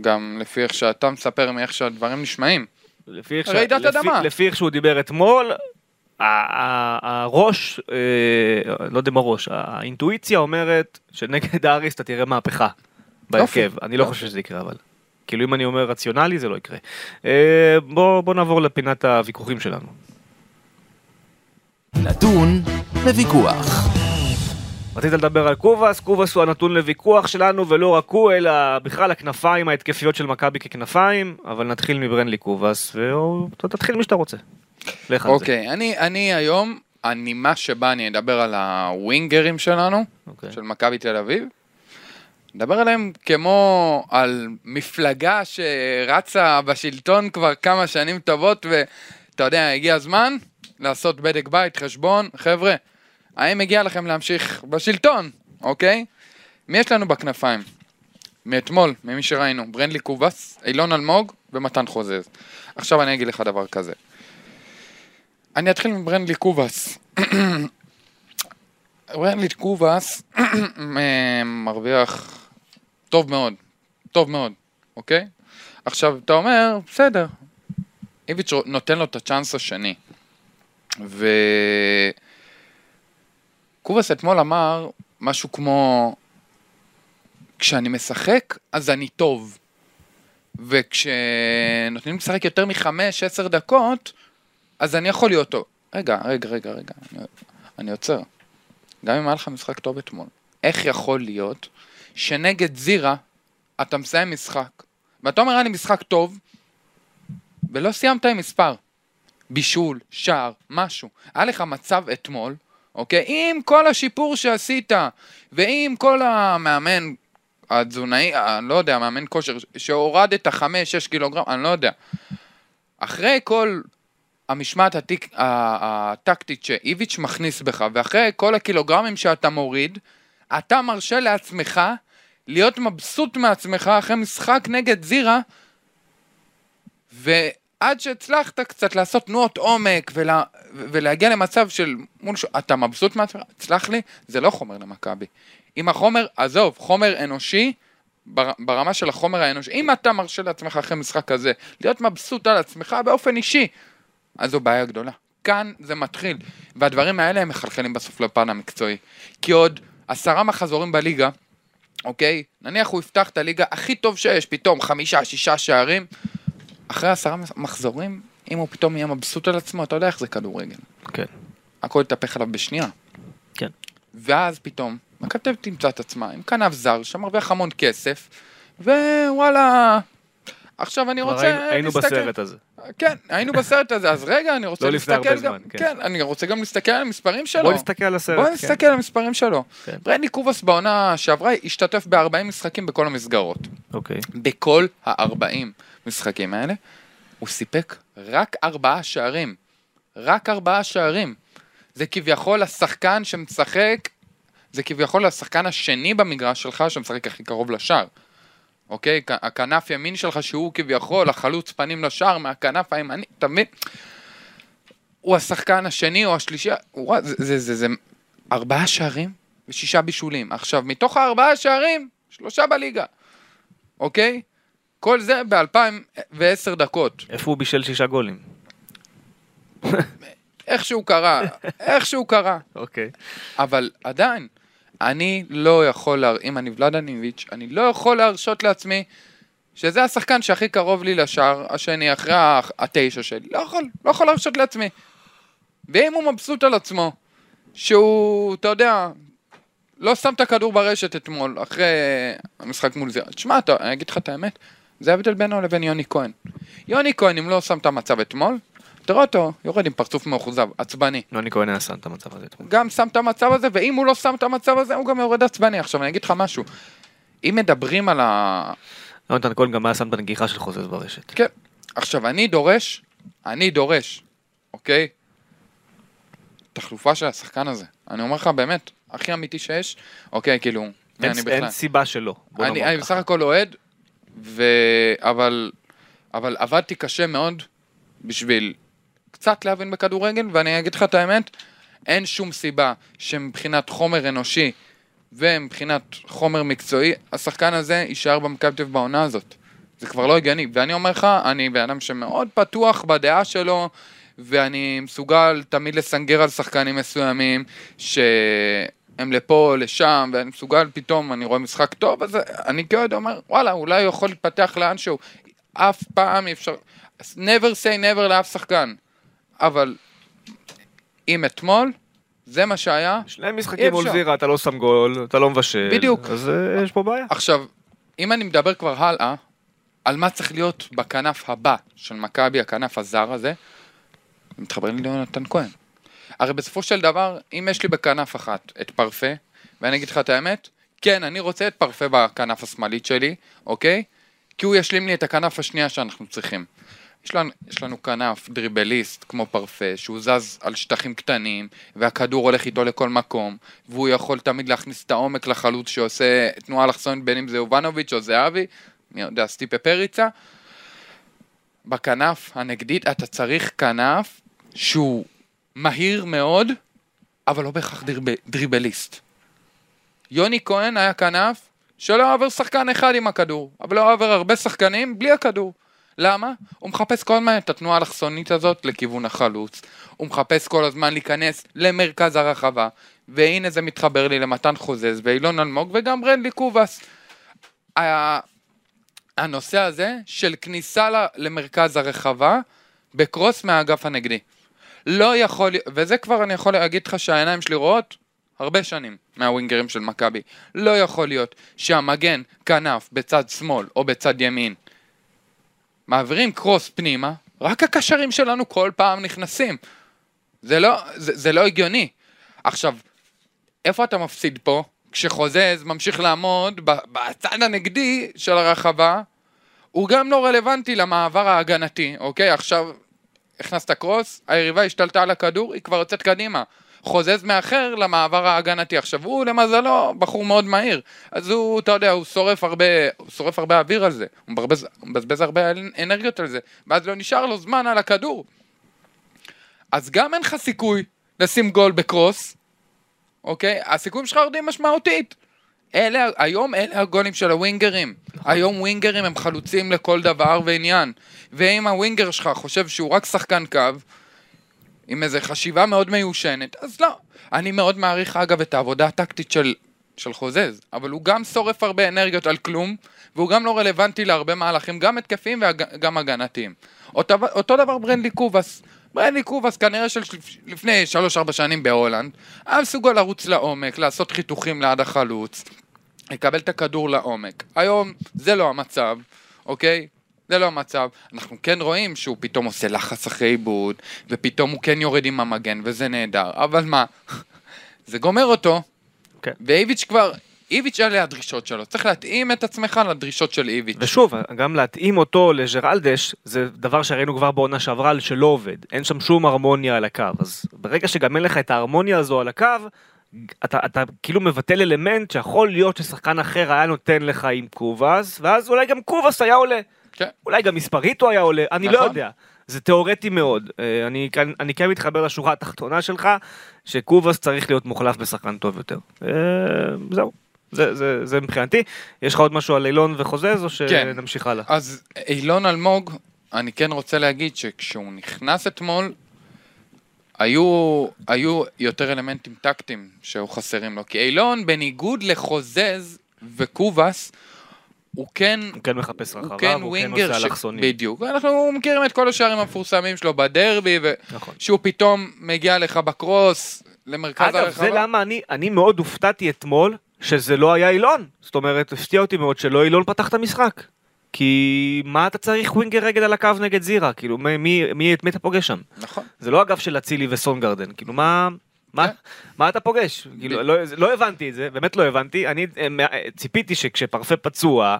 וגם לפי איך שאתה מספר מאיך שהדברים נשמעים. לפי איך ש- לפי-. לפי איך שהוא דיבר אתמול, הראש, אה, לא יודע אם הראש, האינטואיציה אומרת שנגד האריס אתה תראה מהפכה בהרכב. אני לא. חושב שזה יקרה אבל. כאילו אם אני אומר רציונלי זה לא יקרה. אה, בוא נעבור לפינת הוויכוחים שלנו. נתון לוויכוח. רצית לדבר על קובאס, קובאס הוא הנתון לוויכוח שלנו ולא רק הוא אלא בכלל הכנפיים ההתקפיות של מכבי ככנפיים אבל נתחיל מברנלי קובאס ותתחיל מי שאתה רוצה. לך על זה. אוקיי, אני, אני היום, הנימה שבה אני אדבר על הווינגרים שלנו, אוקיי. של מכבי תל אביב, נדבר עליהם כמו על מפלגה שרצה בשלטון כבר כמה שנים טובות, ואתה יודע, הגיע הזמן לעשות בדק בית, חשבון, חבר'ה, האם מגיע לכם להמשיך בשלטון, אוקיי? מי יש לנו בכנפיים? מאתמול, ממי שראינו, ברנדלי קובס, אילון אלמוג ומתן חוזז. עכשיו אני אגיד לך דבר כזה. אני אתחיל קובס. ברנדלי קובס אה, מרוויח טוב מאוד, טוב מאוד, אוקיי? עכשיו, אתה אומר, בסדר, איביץ' נותן לו את הצ'אנס השני. ו... קובס אתמול אמר משהו כמו, כשאני משחק, אז אני טוב. וכשנותנים לשחק יותר מחמש, עשר דקות, אז אני יכול להיות טוב. רגע, רגע, רגע, רגע, אני, עוצר. גם אם היה לך משחק טוב אתמול, איך יכול להיות שנגד זירה אתה מסיים משחק, ואתה אומר היה לי משחק טוב, ולא סיימת עם מספר. בישול, שער, משהו. היה לך מצב אתמול, אוקיי? עם כל השיפור שעשית, ועם כל המאמן התזונאי, אני לא יודע, מאמן כושר, שהורדת חמש, שש קילוגרם, אני לא יודע. אחרי כל המשמעת הטיק, הטקטית שאיביץ' מכניס בך, ואחרי כל הקילוגרמים שאתה מוריד, אתה מרשה לעצמך להיות מבסוט מעצמך אחרי משחק נגד זירה, ועד שהצלחת קצת לעשות תנועות עומק ולה, ולהגיע למצב של מול ש... אתה מבסוט מעצמך, תסלח לי, זה לא חומר למכבי. אם החומר, עזוב, חומר אנושי, ברמה של החומר האנושי, אם אתה מרשה לעצמך אחרי משחק כזה, להיות מבסוט על עצמך באופן אישי, אז זו בעיה גדולה. כאן זה מתחיל, והדברים האלה הם מחלחלים בסוף לפן המקצועי. כי עוד עשרה מחזורים בליגה, אוקיי? נניח הוא יפתח את הליגה הכי טוב שיש, פתאום חמישה, שישה שערים, אחרי עשרה מחזורים, אם הוא פתאום יהיה מבסוט על עצמו, אתה יודע איך זה כדורגל. כן. הכל יתהפך עליו בשנייה. כן. ואז פתאום, מכתב תמצא את עצמה עם כנף זר שמרוויח המון כסף, ווואלה, עכשיו אני רוצה להסתכל. היינו בסרט הזה. כן, היינו בסרט הזה, אז רגע, אני רוצה לא לפני להסתכל הרבה גם, זמן, כן. כן, אני רוצה גם להסתכל על המספרים שלו. בוא נסתכל על הסרט. בוא כן. נסתכל על המספרים שלו. כן. ברנדי קובאס בעונה שעברה השתתף ב-40 משחקים בכל המסגרות. אוקיי. בכל ה-40 משחקים האלה, הוא סיפק רק ארבעה שערים. רק ארבעה שערים. זה כביכול השחקן שמשחק, זה כביכול השחקן השני במגרש שלך שמשחק הכי קרוב לשער. אוקיי? הכנף ימין שלך שהוא כביכול החלוץ פנים לשער מהכנף הימני, אתה מבין? הוא השחקן השני או השלישי, הוא, זה, זה, זה, זה ארבעה שערים ושישה בישולים. עכשיו, מתוך הארבעה שערים, שלושה בליגה, אוקיי? כל זה ב-2010 דקות. איפה הוא בישל שישה גולים? איכשהו קרה, איכשהו קרה. אוקיי. אבל עדיין, אני לא יכול, לה... אם אני ולדניביץ', אני לא יכול להרשות לעצמי שזה השחקן שהכי קרוב לי לשער השני אחרי התשע שלי. לא יכול, לא יכול להרשות לעצמי. ואם הוא מבסוט על עצמו, שהוא, אתה יודע, לא שם את הכדור ברשת אתמול, אחרי המשחק מול זה. תשמע, אני אגיד לך את האמת, זה ההבדל בינו לבין יוני כהן. יוני כהן, אם לא שם את המצב אתמול, תראה אותו, יורד עם פרצוף מאוכזב, עצבני. נוני כהן היה שם את המצב הזה. גם שם את המצב הזה, ואם הוא לא שם את המצב הזה, הוא גם יורד עצבני. עכשיו, אני אגיד לך משהו. אם מדברים על ה... יונתן כהן גם היה שם את הנגיחה של חוזז ברשת. כן. עכשיו, אני דורש, אני דורש, אוקיי? תחלופה של השחקן הזה. אני אומר לך, באמת, הכי אמיתי שיש, אוקיי, כאילו, אין- אני בכלל. אין סיבה שלא. אני, אני. בסך הכל אוהד, ו... אבל, אבל עבדתי קשה מאוד בשביל קצת להבין בכדורגל, ואני אגיד לך את האמת, אין שום סיבה שמבחינת חומר אנושי ומבחינת חומר מקצועי, השחקן הזה יישאר במכבי תל אביב בעונה הזאת. זה כבר לא הגיוני, ואני אומר לך, אני בן אדם שמאוד פתוח בדעה שלו, ואני מסוגל תמיד לסנגר על שחקנים מסוימים, שהם לפה, לשם, ואני מסוגל פתאום, אני רואה משחק טוב, אז אני כאוהד אומר, וואלה, אולי הוא יכול להתפתח לאנשהו. אף פעם אי אפשר, never say never לאף שחקן. אבל אם אתמול, זה מה שהיה. שני משחקים מול. זירה, אתה לא שם גול, אתה לא מבשל. בדיוק. אז אה, יש פה בעיה. עכשיו, אם אני מדבר כבר הלאה, על מה צריך להיות בכנף הבא של מכבי, הכנף הזר הזה, מתחברים לי ליונתן כהן. הרי בסופו של דבר, אם יש לי בכנף אחת את פרפה, ואני אגיד לך את האמת, כן, אני רוצה את פרפה בכנף השמאלית שלי, אוקיי? כי הוא ישלים לי את הכנף השנייה שאנחנו צריכים. יש לנו, יש לנו כנף דריבליסט כמו פרפה, שהוא זז על שטחים קטנים, והכדור הולך איתו לכל מקום, והוא יכול תמיד להכניס את העומק לחלוץ שעושה תנועה אלכסונית בין אם זה יובנוביץ' או זהבי, מי יודע, סטיפה פריצה. בכנף הנגדית אתה צריך כנף שהוא מהיר מאוד, אבל לא בהכרח דריב, דריבליסט. יוני כהן היה כנף שלא עובר שחקן אחד עם הכדור, אבל לא עובר הרבה שחקנים בלי הכדור. למה? הוא מחפש כל הזמן את התנועה האלכסונית הזאת לכיוון החלוץ. הוא מחפש כל הזמן להיכנס למרכז הרחבה. והנה זה מתחבר לי למתן חוזז ואילון אלמוג וגם ברנדלי קובאס. הנושא הזה של כניסה למרכז הרחבה בקרוס מהאגף הנגדי. לא יכול, וזה כבר אני יכול להגיד לך שהעיניים שלי רואות הרבה שנים מהווינגרים של מכבי. לא יכול להיות שהמגן כנף בצד שמאל או בצד ימין מעבירים קרוס פנימה, רק הקשרים שלנו כל פעם נכנסים. זה לא, זה, זה לא הגיוני. עכשיו, איפה אתה מפסיד פה? כשחוזז ממשיך לעמוד בצד הנגדי של הרחבה, הוא גם לא רלוונטי למעבר ההגנתי, אוקיי? עכשיו, הכנסת קרוס, היריבה השתלטה על הכדור, היא כבר יוצאת קדימה. חוזז מאחר למעבר ההגנתי. עכשיו, הוא למזלו בחור מאוד מהיר, אז הוא, אתה יודע, הוא שורף הרבה, הוא שורף הרבה אוויר על זה, הוא מבזבז, הרבה אנרגיות על זה, ואז לא נשאר לו זמן על הכדור. אז גם אין לך סיכוי לשים גול בקרוס, אוקיי? הסיכויים שלך יורדים משמעותית. אלה, היום אלה הגולים של הווינגרים. היום ווינגרים הם חלוצים לכל דבר ועניין. ואם הווינגר שלך חושב שהוא רק שחקן קו, עם איזו חשיבה מאוד מיושנת, אז לא. אני מאוד מעריך אגב את העבודה הטקטית של, של חוזז, אבל הוא גם שורף הרבה אנרגיות על כלום, והוא גם לא רלוונטי להרבה מהלכים, גם התקפיים וגם הגנתיים. אותו, אותו דבר ברנדלי קוואס. ברנדלי קוואס כנראה של לפני 3-4 שנים בהולנד, היה מסוגל לרוץ לעומק, לעשות חיתוכים ליד החלוץ, לקבל את הכדור לעומק. היום זה לא המצב, אוקיי? זה לא המצב. אנחנו כן רואים שהוא פתאום עושה לחץ אחרי איבוד, ופתאום הוא כן יורד עם המגן, וזה נהדר. אבל מה, זה גומר אותו, כן. ואיביץ' כבר, איביץ' אלה הדרישות שלו. צריך להתאים את עצמך לדרישות של איביץ'. ושוב, גם להתאים אותו לג'רלדש, זה דבר שראינו כבר בעונה שעברה שלא עובד. אין שם שום הרמוניה על הקו. אז ברגע שגם אין לך את ההרמוניה הזו על הקו, אתה, אתה כאילו מבטל אלמנט שיכול להיות ששחקן אחר היה נותן לך עם קובאס, ואז אולי גם קובאס היה עולה. כן. אולי גם מספרית הוא היה עולה, אני לא נכון. יודע. זה תיאורטי מאוד. אה, אני, אני כן מתחבר לשורה התחתונה שלך, שקובאס צריך להיות מוחלף בשחקן טוב יותר. אה, זהו. זה, זה, זה מבחינתי. יש לך עוד משהו על אילון וחוזז, או כן. שנמשיך הלאה? אז אילון אלמוג, אני כן רוצה להגיד שכשהוא נכנס אתמול, היו, היו יותר אלמנטים טקטיים שהיו חסרים לו. כי אילון, בניגוד לחוזז וקובאס, הוא כן... הוא כן מחפש רחבה, הוא כן והוא כן ווינגר, עושה ש... אלכסונים. בדיוק, אנחנו מכירים את כל השערים המפורסמים שלו בדרבי, נכון. ושהוא פתאום מגיע לך בקרוס למרכז אגב, הרחבה. זה למה אני, אני מאוד הופתעתי אתמול שזה לא היה אילון. זאת אומרת, הפתיע אותי מאוד שלא אילון פתח את המשחק. כי מה אתה צריך ווינגר רגל על הקו נגד זירה? כאילו, מי, מי, מי, מי אתה פוגש שם? נכון. זה לא אגף של אצילי וסונגרדן, כאילו מה... מה, כן. מה אתה פוגש? כאילו, לא, לא הבנתי את זה, באמת לא הבנתי. אני אה, ציפיתי שכשפרפה פצוע,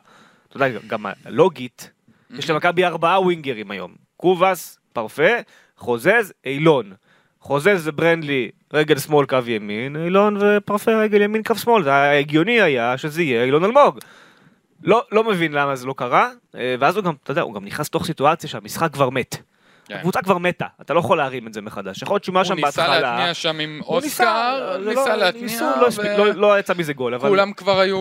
אתה יודע, גם לוגית, יש למכבי ארבעה ווינגרים היום. קובאס, פרפה, חוזז, אילון. חוזז זה ברנדלי, רגל שמאל קו ימין, אילון ופרפה רגל ימין קו שמאל. זה היה הגיוני היה שזה יהיה אילון אלמוג. לא, לא מבין למה זה לא קרה, אה, ואז הוא גם, אתה יודע, הוא גם נכנס לתוך סיטואציה שהמשחק כבר מת. כן. הקבוצה כבר מתה, אתה לא יכול להרים את זה מחדש. יכול להיות שהוא היה הוא שם ניסה בהתחלה. להתניע שם עם הוא אוסקר, זה ניסה לא- להתניע, לא לא- לא יצא מזה גול, אבל... כולם כבר היו...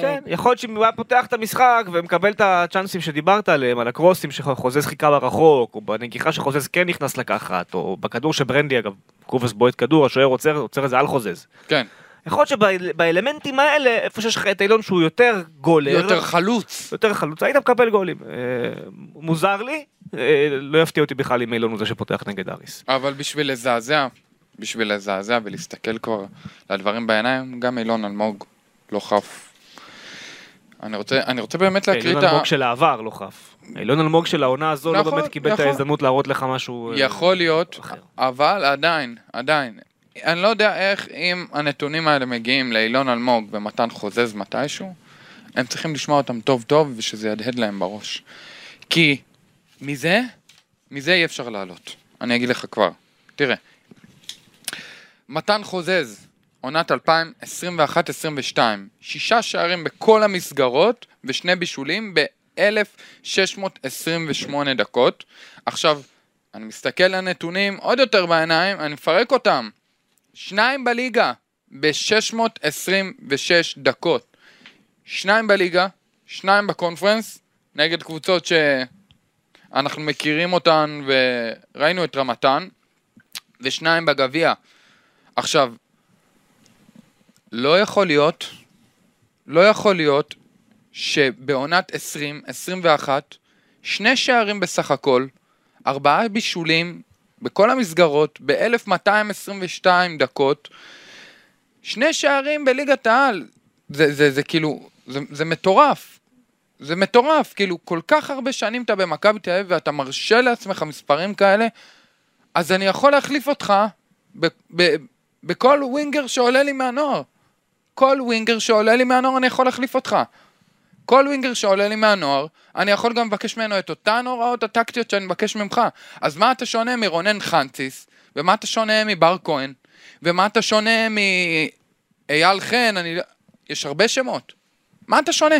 כן, יכול להיות שאם הוא היה פותח את המשחק ומקבל את הצ'אנסים שדיברת עליהם, על הקרוסים שחוזז חיכה ברחוק, או בנגיחה שחוזז כן נכנס לקחת, או בכדור שברנדי, אגב, קובס בועט כדור, השוער עוצר, עוצר את זה על חוזז. כן, יכול להיות שבאלמנטים האלה, איפה שיש לך את אילון שהוא יותר גולר, יותר חלוץ. יותר חלוץ, היית מקבל גולים. אה, מוזר לי, לא יפתיע אותי בכלל אם אילון הוא זה שפותח נגד אריס. אבל בשביל לזעזע, בשביל לזעזע ולהסתכל כבר לדברים בעיניים, גם אילון אלמוג לא חף. אני רוצה, אני רוצה באמת להקריא אילון את ה... אלמוג של העבר לא חף. אילון אלמוג של העונה הזו לא נכון, באמת קיבל את נכון. ההזדמנות להראות לך משהו... אה, יכול להיות, אחר. אבל עדיין, עדיין. אני לא יודע איך אם הנתונים האלה מגיעים לאילון אלמוג ומתן חוזז מתישהו, הם צריכים לשמוע אותם טוב טוב ושזה יהדהד להם בראש. כי מזה, מזה אי אפשר לעלות. אני אגיד לך כבר. תראה, מתן חוזז, עונת 2021-2022, שישה שערים בכל המסגרות ושני בישולים ב-1628 דקות. עכשיו, אני מסתכל על הנתונים עוד יותר בעיניים, אני מפרק אותם. שניים בליגה ב-626 דקות. שניים בליגה, שניים בקונפרנס, נגד קבוצות ש... אנחנו מכירים אותן וראינו את רמתן, ושניים בגביע. עכשיו, לא יכול להיות, לא יכול להיות שבעונת 20-21, שני שערים בסך הכל, ארבעה בישולים בכל המסגרות, ב-1222 דקות, שני שערים בליגת העל, זה, זה, זה כאילו, זה, זה מטורף. זה מטורף, כאילו כל כך הרבה שנים אתה במכבי תל אביב ואתה מרשה לעצמך מספרים כאלה, אז אני יכול להחליף אותך בכל ווינגר שעולה לי מהנוער. כל ווינגר שעולה לי מהנוער אני יכול להחליף אותך. כל ווינגר שעולה לי מהנוער, אני יכול גם לבקש ממנו את אותן הוראות הטקטיות שאני מבקש ממך. אז מה אתה שונה מרונן חנציס, ומה אתה שונה מבר כהן, ומה אתה שונה מאייל חן, אני... לא- יש הרבה שמות. מה אתה שונה?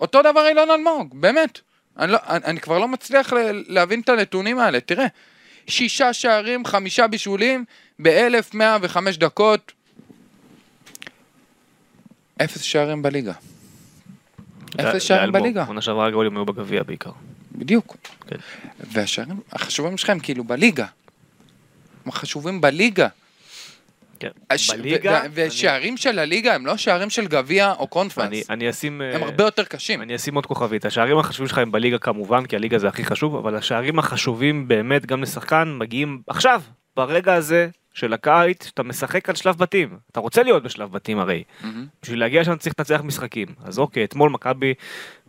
אותו דבר אילון אלמוג, באמת. אני, לא, אני, אני כבר לא מצליח להבין את הנתונים האלה, תראה. שישה שערים, חמישה בישולים, ב-1105 דקות. אפס שערים בליגה. אפס שערים בליגה. עונה שעברה הגולים היו בגביע בעיקר. בדיוק. כן. והשערים החשובים שלכם כאילו בליגה. הם חשובים בליגה. כן. הש... בליגה... ו- ושערים אני... של הליגה הם לא שערים של גביע או קונפרנס. אני, אני אשים... הם uh, הרבה יותר קשים. אני אשים עוד כוכבית. השערים החשובים שלך הם בליגה כמובן, כי הליגה זה הכי חשוב, אבל השערים החשובים באמת גם לשחקן מגיעים עכשיו, ברגע הזה של הקיץ, שאתה משחק על שלב בתים. אתה רוצה להיות בשלב בתים הרי. Mm-hmm. בשביל להגיע לשם צריך לנצח משחקים. אז אוקיי, אתמול מכבי,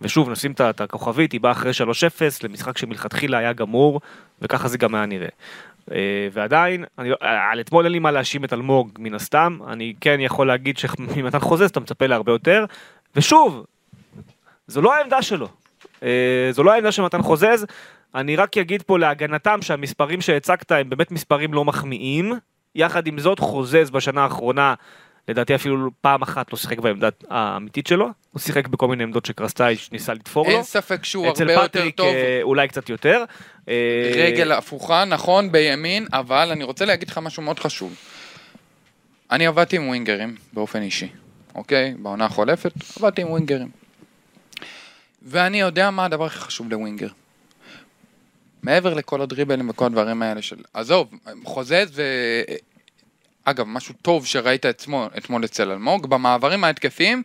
ושוב נשים את הכוכבית, היא באה אחרי 3-0 למשחק שמלכתחילה היה גמור, וככה זה גם היה נראה. אה, ועדיין, אני, על אתמול אין לי מה להאשים את אלמוג מן הסתם, אני כן יכול להגיד שממתן חוזז אתה מצפה להרבה יותר, ושוב, זו לא העמדה שלו. אה, זו לא העמדה של מתן חוזז, אני רק אגיד פה להגנתם שהמספרים שהצגת הם באמת מספרים לא מחמיאים, יחד עם זאת חוזז בשנה האחרונה לדעתי אפילו פעם אחת לא שיחק בעמדה האמיתית שלו, הוא שיחק בכל מיני עמדות שקרסטייץ' ניסה לתפור אין לו. אין ספק שהוא הרבה יותר טוב. אצל פטריק אולי קצת יותר. אה, רגל הפוכה, נכון, בימין, אבל אני רוצה להגיד לך משהו מאוד חשוב. אני עבדתי עם ווינגרים באופן אישי, אוקיי? בעונה החולפת, עבדתי עם ווינגרים. ואני יודע מה הדבר הכי חשוב לווינגר. מעבר לכל הדריבלים וכל הדברים האלה של... עזוב, חוזז ו... אגב, משהו טוב שראית אתמול, אתמול אצל אלמוג, במעברים ההתקפיים,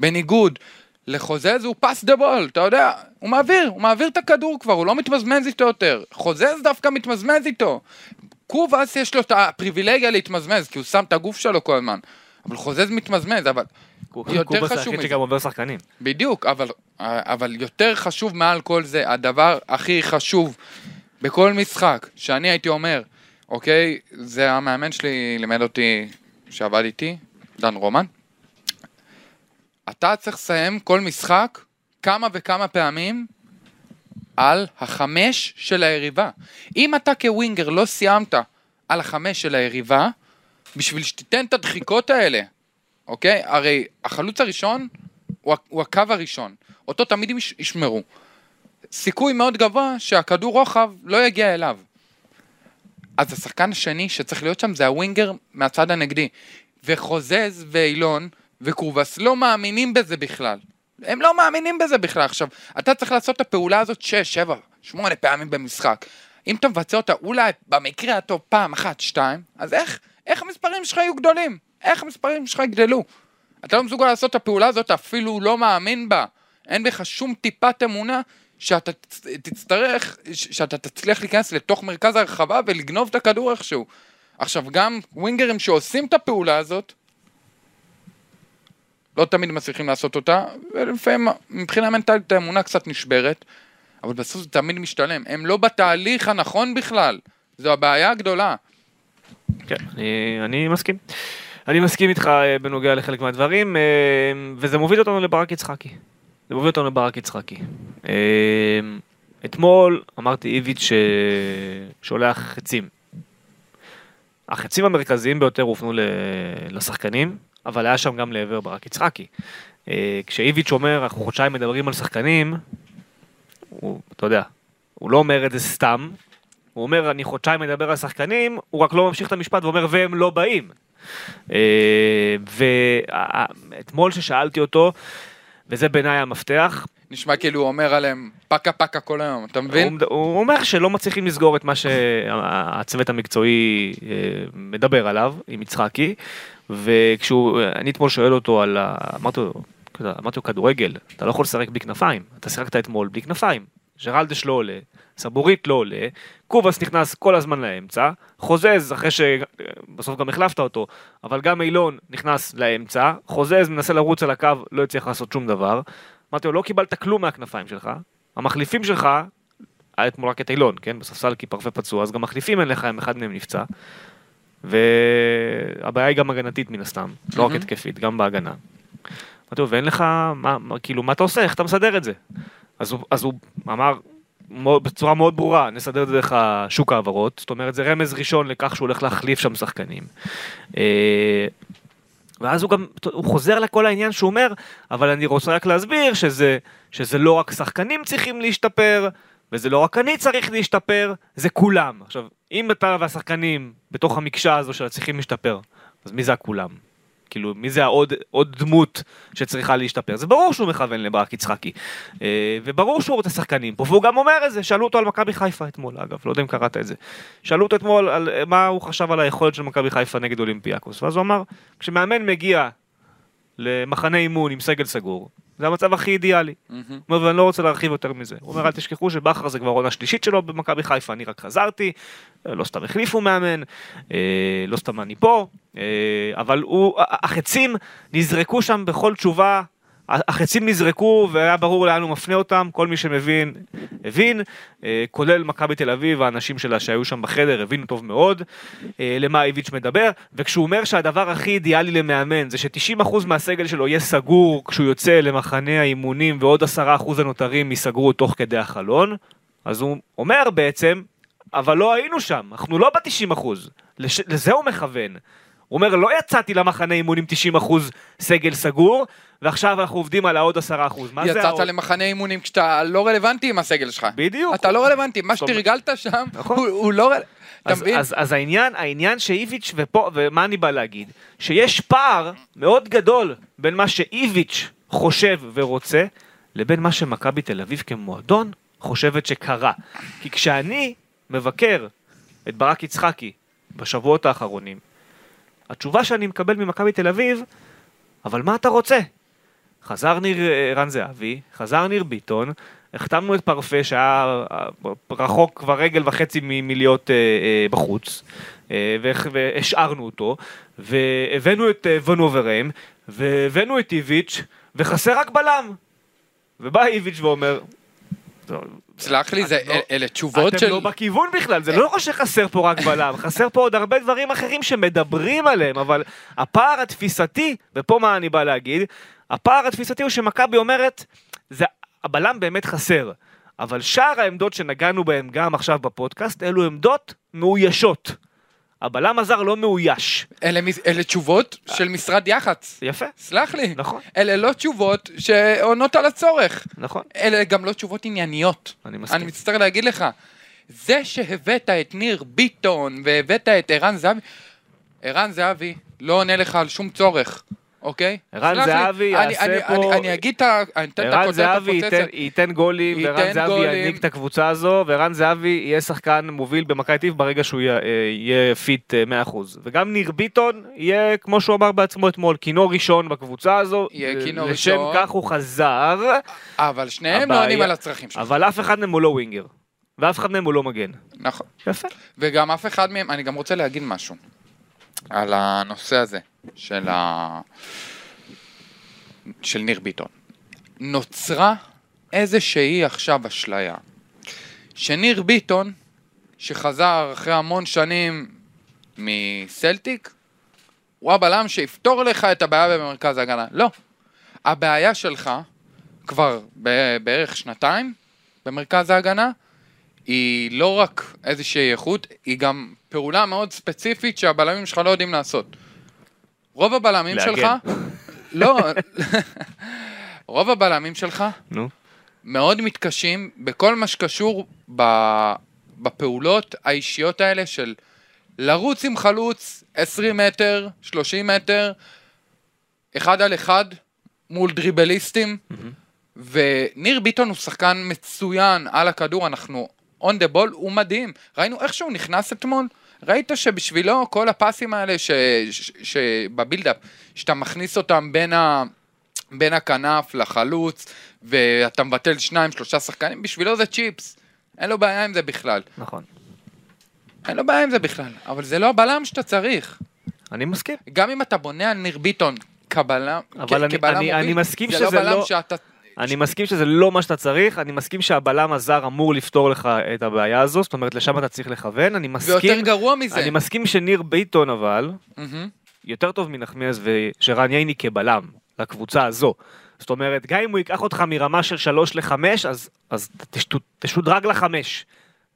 בניגוד לחוזז הוא פס דה בול, אתה יודע, הוא מעביר, הוא מעביר את הכדור כבר, הוא לא מתמזמז איתו יותר. חוזז דווקא מתמזמז איתו. קובאס יש לו את הפריבילגיה להתמזמז, כי הוא שם את הגוף שלו כל הזמן. אבל חוזז מתמזמז, אבל יותר חשוב מזה. שגם עובר שחקנים. בדיוק, אבל, אבל יותר חשוב מעל כל זה, הדבר הכי חשוב בכל משחק, שאני הייתי אומר, אוקיי? זה המאמן שלי לימד אותי, שעבד איתי, דן רומן. אתה צריך לסיים כל משחק כמה וכמה פעמים על החמש של היריבה. אם אתה כווינגר לא סיימת על החמש של היריבה, בשביל שתיתן את הדחיקות האלה, אוקיי? הרי החלוץ הראשון הוא, הקו הראשון, אותו תמיד ישמרו. סיכוי מאוד גבוה שהכדור רוחב לא יגיע אליו. אז השחקן השני שצריך להיות שם זה הווינגר מהצד הנגדי. וחוזז ואילון וקובס לא מאמינים בזה בכלל. הם לא מאמינים בזה בכלל. עכשיו, אתה צריך לעשות את הפעולה הזאת 6, 7, 8 פעמים במשחק. אם אתה מבצע אותה אולי במקרה הטוב פעם אחת, שתיים, אז איך, איך המספרים שלך יהיו גדולים? איך המספרים שלך יגדלו? אתה לא מסוגל לעשות את הפעולה הזאת, אפילו לא מאמין בה. אין בך שום טיפת אמונה שאתה תצטרך, שאתה תצליח להיכנס לתוך מרכז הרחבה ולגנוב את הכדור איכשהו. עכשיו, גם ווינגרים שעושים את הפעולה הזאת, לא תמיד מצליחים לעשות אותה, ולפעמים מבחינה מנטלית האמונה קצת נשברת, אבל בסוף זה תמיד משתלם. הם לא בתהליך הנכון בכלל, זו הבעיה הגדולה. כן, אני, אני מסכים. אני מסכים איתך אה, בנוגע לחלק מהדברים, אה, וזה מוביל אותנו לברק יצחקי. זה מוביל אותנו לברק יצחקי. אמ, אתמול אמרתי איביץ' ש... שולח חצים. החצים המרכזיים ביותר הופנו לשחקנים, אבל היה שם גם לעבר ברק יצחקי. אה, כשאיביץ' אומר, אנחנו חודשיים מדברים על שחקנים, הוא, אתה יודע, הוא לא אומר את זה סתם, הוא אומר, אני חודשיים מדבר על שחקנים, הוא רק לא ממשיך את המשפט ואומר, והם לא באים. אה, ואתמול ששאלתי אותו, וזה בעיניי המפתח. נשמע כאילו הוא אומר עליהם פקה פקה כל היום, אתה מבין? הוא, הוא אומר שלא מצליחים לסגור את מה שהצוות המקצועי אה, מדבר עליו עם יצחקי, וכשהוא, אני אתמול שואל אותו על, ה- אמרתי לו, אמרתי לו כדורגל, אתה לא יכול לשחק בלי כנפיים, אתה שיחקת אתמול בלי כנפיים, ג'רלדש לא עולה, סבורית לא עולה, קובאס נכנס כל הזמן לאמצע, חוזז אחרי שבסוף גם החלפת אותו, אבל גם אילון נכנס לאמצע, חוזז מנסה לרוץ על הקו, לא הצליח לעשות שום דבר. אמרתי לו, לא קיבלת כלום מהכנפיים שלך, המחליפים שלך, היה אתמול רק את אילון, כן? בספסל כי פרפה פצוע, אז גם מחליפים אין לך, אם אחד מהם נפצע. והבעיה היא גם הגנתית מן הסתם, לא רק. התקפית, גם בהגנה. אמרתי לו, ואין לך, מה, כאילו, מה אתה עושה? איך אתה מסדר את זה? אז הוא, אז הוא אמר בצורה מאוד ברורה, נסדר את זה דרך שוק ההעברות, זאת אומרת, זה רמז ראשון לכך שהוא הולך להחליף שם שחקנים. אה, ואז הוא גם, הוא חוזר לכל העניין שהוא אומר, אבל אני רוצה רק להסביר שזה, שזה לא רק שחקנים צריכים להשתפר, וזה לא רק אני צריך להשתפר, זה כולם. עכשיו, אם אתה והשחקנים בתוך המקשה הזו של צריכים להשתפר, אז מי זה הכולם? כאילו, מי זה העוד עוד דמות שצריכה להשתפר? זה ברור שהוא מכוון לברק יצחקי. אה, וברור שהוא רוצה שחקנים פה, והוא גם אומר את זה, שאלו אותו על מכבי חיפה אתמול, אגב, לא יודע אם קראת את זה. שאלו אותו אתמול על אה, מה הוא חשב על היכולת של מכבי חיפה נגד אולימפיאקוס, ואז הוא אמר, כשמאמן מגיע למחנה אימון עם סגל סגור, זה המצב הכי אידיאלי. הוא אומר, ואני לא רוצה להרחיב יותר מזה. הוא אומר, אל תשכחו שבכר זה כבר עונה שלישית שלו במכבי חיפה, אני רק חזרתי, אה, לא סתם החליפו מאמן, אה, לא סתם אני פה, אה, אבל הוא, החצים נזרקו שם בכל תשובה, החצים נזרקו והיה ברור לאן הוא מפנה אותם, כל מי שמבין, הבין, אה, כולל מכבי תל אביב, האנשים שלה שהיו שם בחדר הבינו טוב מאוד אה, למה איביץ' מדבר, וכשהוא אומר שהדבר הכי אידיאלי למאמן זה ש-90% מהסגל שלו יהיה סגור כשהוא יוצא למחנה האימונים ועוד 10% הנותרים ייסגרו תוך כדי החלון, אז הוא אומר בעצם, אבל לא היינו שם, אנחנו לא ב-90%, לש... לזה הוא מכוון. הוא אומר, לא יצאתי למחנה אימונים 90% סגל סגור, ועכשיו אנחנו עובדים על העוד 10%. מה זה יצאת העוד? למחנה אימונים כשאתה לא רלוונטי עם הסגל שלך. בדיוק. אתה לא רלוונטי, מה שתרגלת שם, נכון. הוא הוא לא רלוונטי. אז? אז, אז העניין, העניין שאיביץ' ופה, ומה אני בא להגיד? שיש פער מאוד גדול בין מה שאיביץ' חושב ורוצה, לבין מה שמכבי תל אביב כמועדון חושבת שקרה. כי כשאני מבקר את ברק יצחקי בשבועות האחרונים, התשובה שאני מקבל ממכבי תל אביב, אבל מה אתה רוצה? חזר ניר אה, רן זהבי, חזר ניר ביטון, החתמנו את פרפה שהיה אה, רחוק כבר רגל וחצי מלהיות אה, בחוץ, והשארנו אותו, והבאנו את ונוברם, והבאנו את איביץ', וחסר רק בלם. ובא איביץ' ואומר, "לא, סלח לי, זה- אתם לא- אל- אלה תשובות אתם של... לא בכיוון בכלל, זה לא שחסר פה רק בלם, חסר פה עוד הרבה דברים אחרים שמדברים עליהם, אבל הפער התפיסתי, ופה מה אני בא להגיד, הפער התפיסתי הוא שמכבי אומרת, זה, הבלם באמת חסר, אבל שאר העמדות שנגענו בהן גם עכשיו בפודקאסט, אלו עמדות מאוישות. הבלם הזר לא מאויש. אלה אלה תשובות של משרד יח"צ. יפה, סלח לי. נכון. אלה לא תשובות שעונות על הצורך. נכון. אלה גם לא תשובות ענייניות. אני מסכים. אני מצטער להגיד לך. זה שהבאת את ניר ביטון והבאת את ערן זהבי, ערן זהבי לא עונה לך על שום צורך, אוקיי? ערן זהבי יעשה פה- אני- אגיד את ה... אני אתן את ערן הכותרת זהבי ייתן, גולים, וערן זהבי. ינהיג את הקבוצה הזו, וערן זהבי יהיה שחקן מוביל במכבי אביב ברגע שהוא יהיה, אה, יהיה fit אה, 100%. וגם ניר ביטון יהיה, כמו שהוא אמר בעצמו אתמול, כינור ראשון בקבוצה הזו. יהיה אה, כינור לשם ראשון. כך הוא חזר, אבל שניהם לא עונים על הצרכים שלך. אבל אף אחד מהם הוא לא winger. ואף אחד מהם הוא לא מגן. נכון. יפה. וגם אף אחד מהם, אני גם רוצה להגיד משהו על הנושא הזה של ה... של ניר ביטון. נוצרה איזושהי עכשיו אשליה שניר ביטון, שחזר אחרי המון שנים מסלטיק, הוא הבלם שיפתור לך את הבעיה במרכז ההגנה. לא. הבעיה שלך כבר בערך שנתיים במרכז ההגנה, היא לא רק איזושהי איכות, היא גם פעולה מאוד ספציפית שהבלמים שלך לא יודעים לעשות. רוב הבלמים להגן. שלך, לא, רוב הבלמים שלך נו. מאוד מתקשים בכל מה שקשור בפעולות האישיות האלה של לרוץ עם חלוץ 20 מטר, 30 מטר, אחד על אחד מול דריבליסטים. וניר ביטון הוא שחקן מצוין על הכדור, אנחנו on the ball, הוא מדהים. ראינו איך שהוא נכנס אתמול, ראית שבשבילו כל הפסים האלה ש- ש- שבבילדאפ, שאתה מכניס אותם בין, ה- בין הכנף לחלוץ, ואתה מבטל שניים, שלושה שחקנים, בשבילו זה צ'יפס. אין לו בעיה עם זה בכלל. נכון. אין לו בעיה עם זה בכלל, אבל זה לא הבלם שאתה צריך. אני מסכים. גם אם אתה בונה על ניר ביטון כבלם, אבל כ- אני- כבלם אני- מוביל, אני מסכים זה שזה לא בלם לא- שאתה... אני מסכים שזה לא מה שאתה צריך, אני מסכים שהבלם הזר אמור לפתור לך את הבעיה הזו, זאת אומרת לשם אתה צריך לכוון, אני ויותר מסכים, גרוע מזה. אני מסכים שניר ביטון אבל, מהמם. יותר טוב מנחמיאס ושרן ייני כבלם, לקבוצה הזו. זאת אומרת, גם אם הוא ייקח אותך מרמה של 3 ל-5, אז, אז תשת, תשודרג לחמש.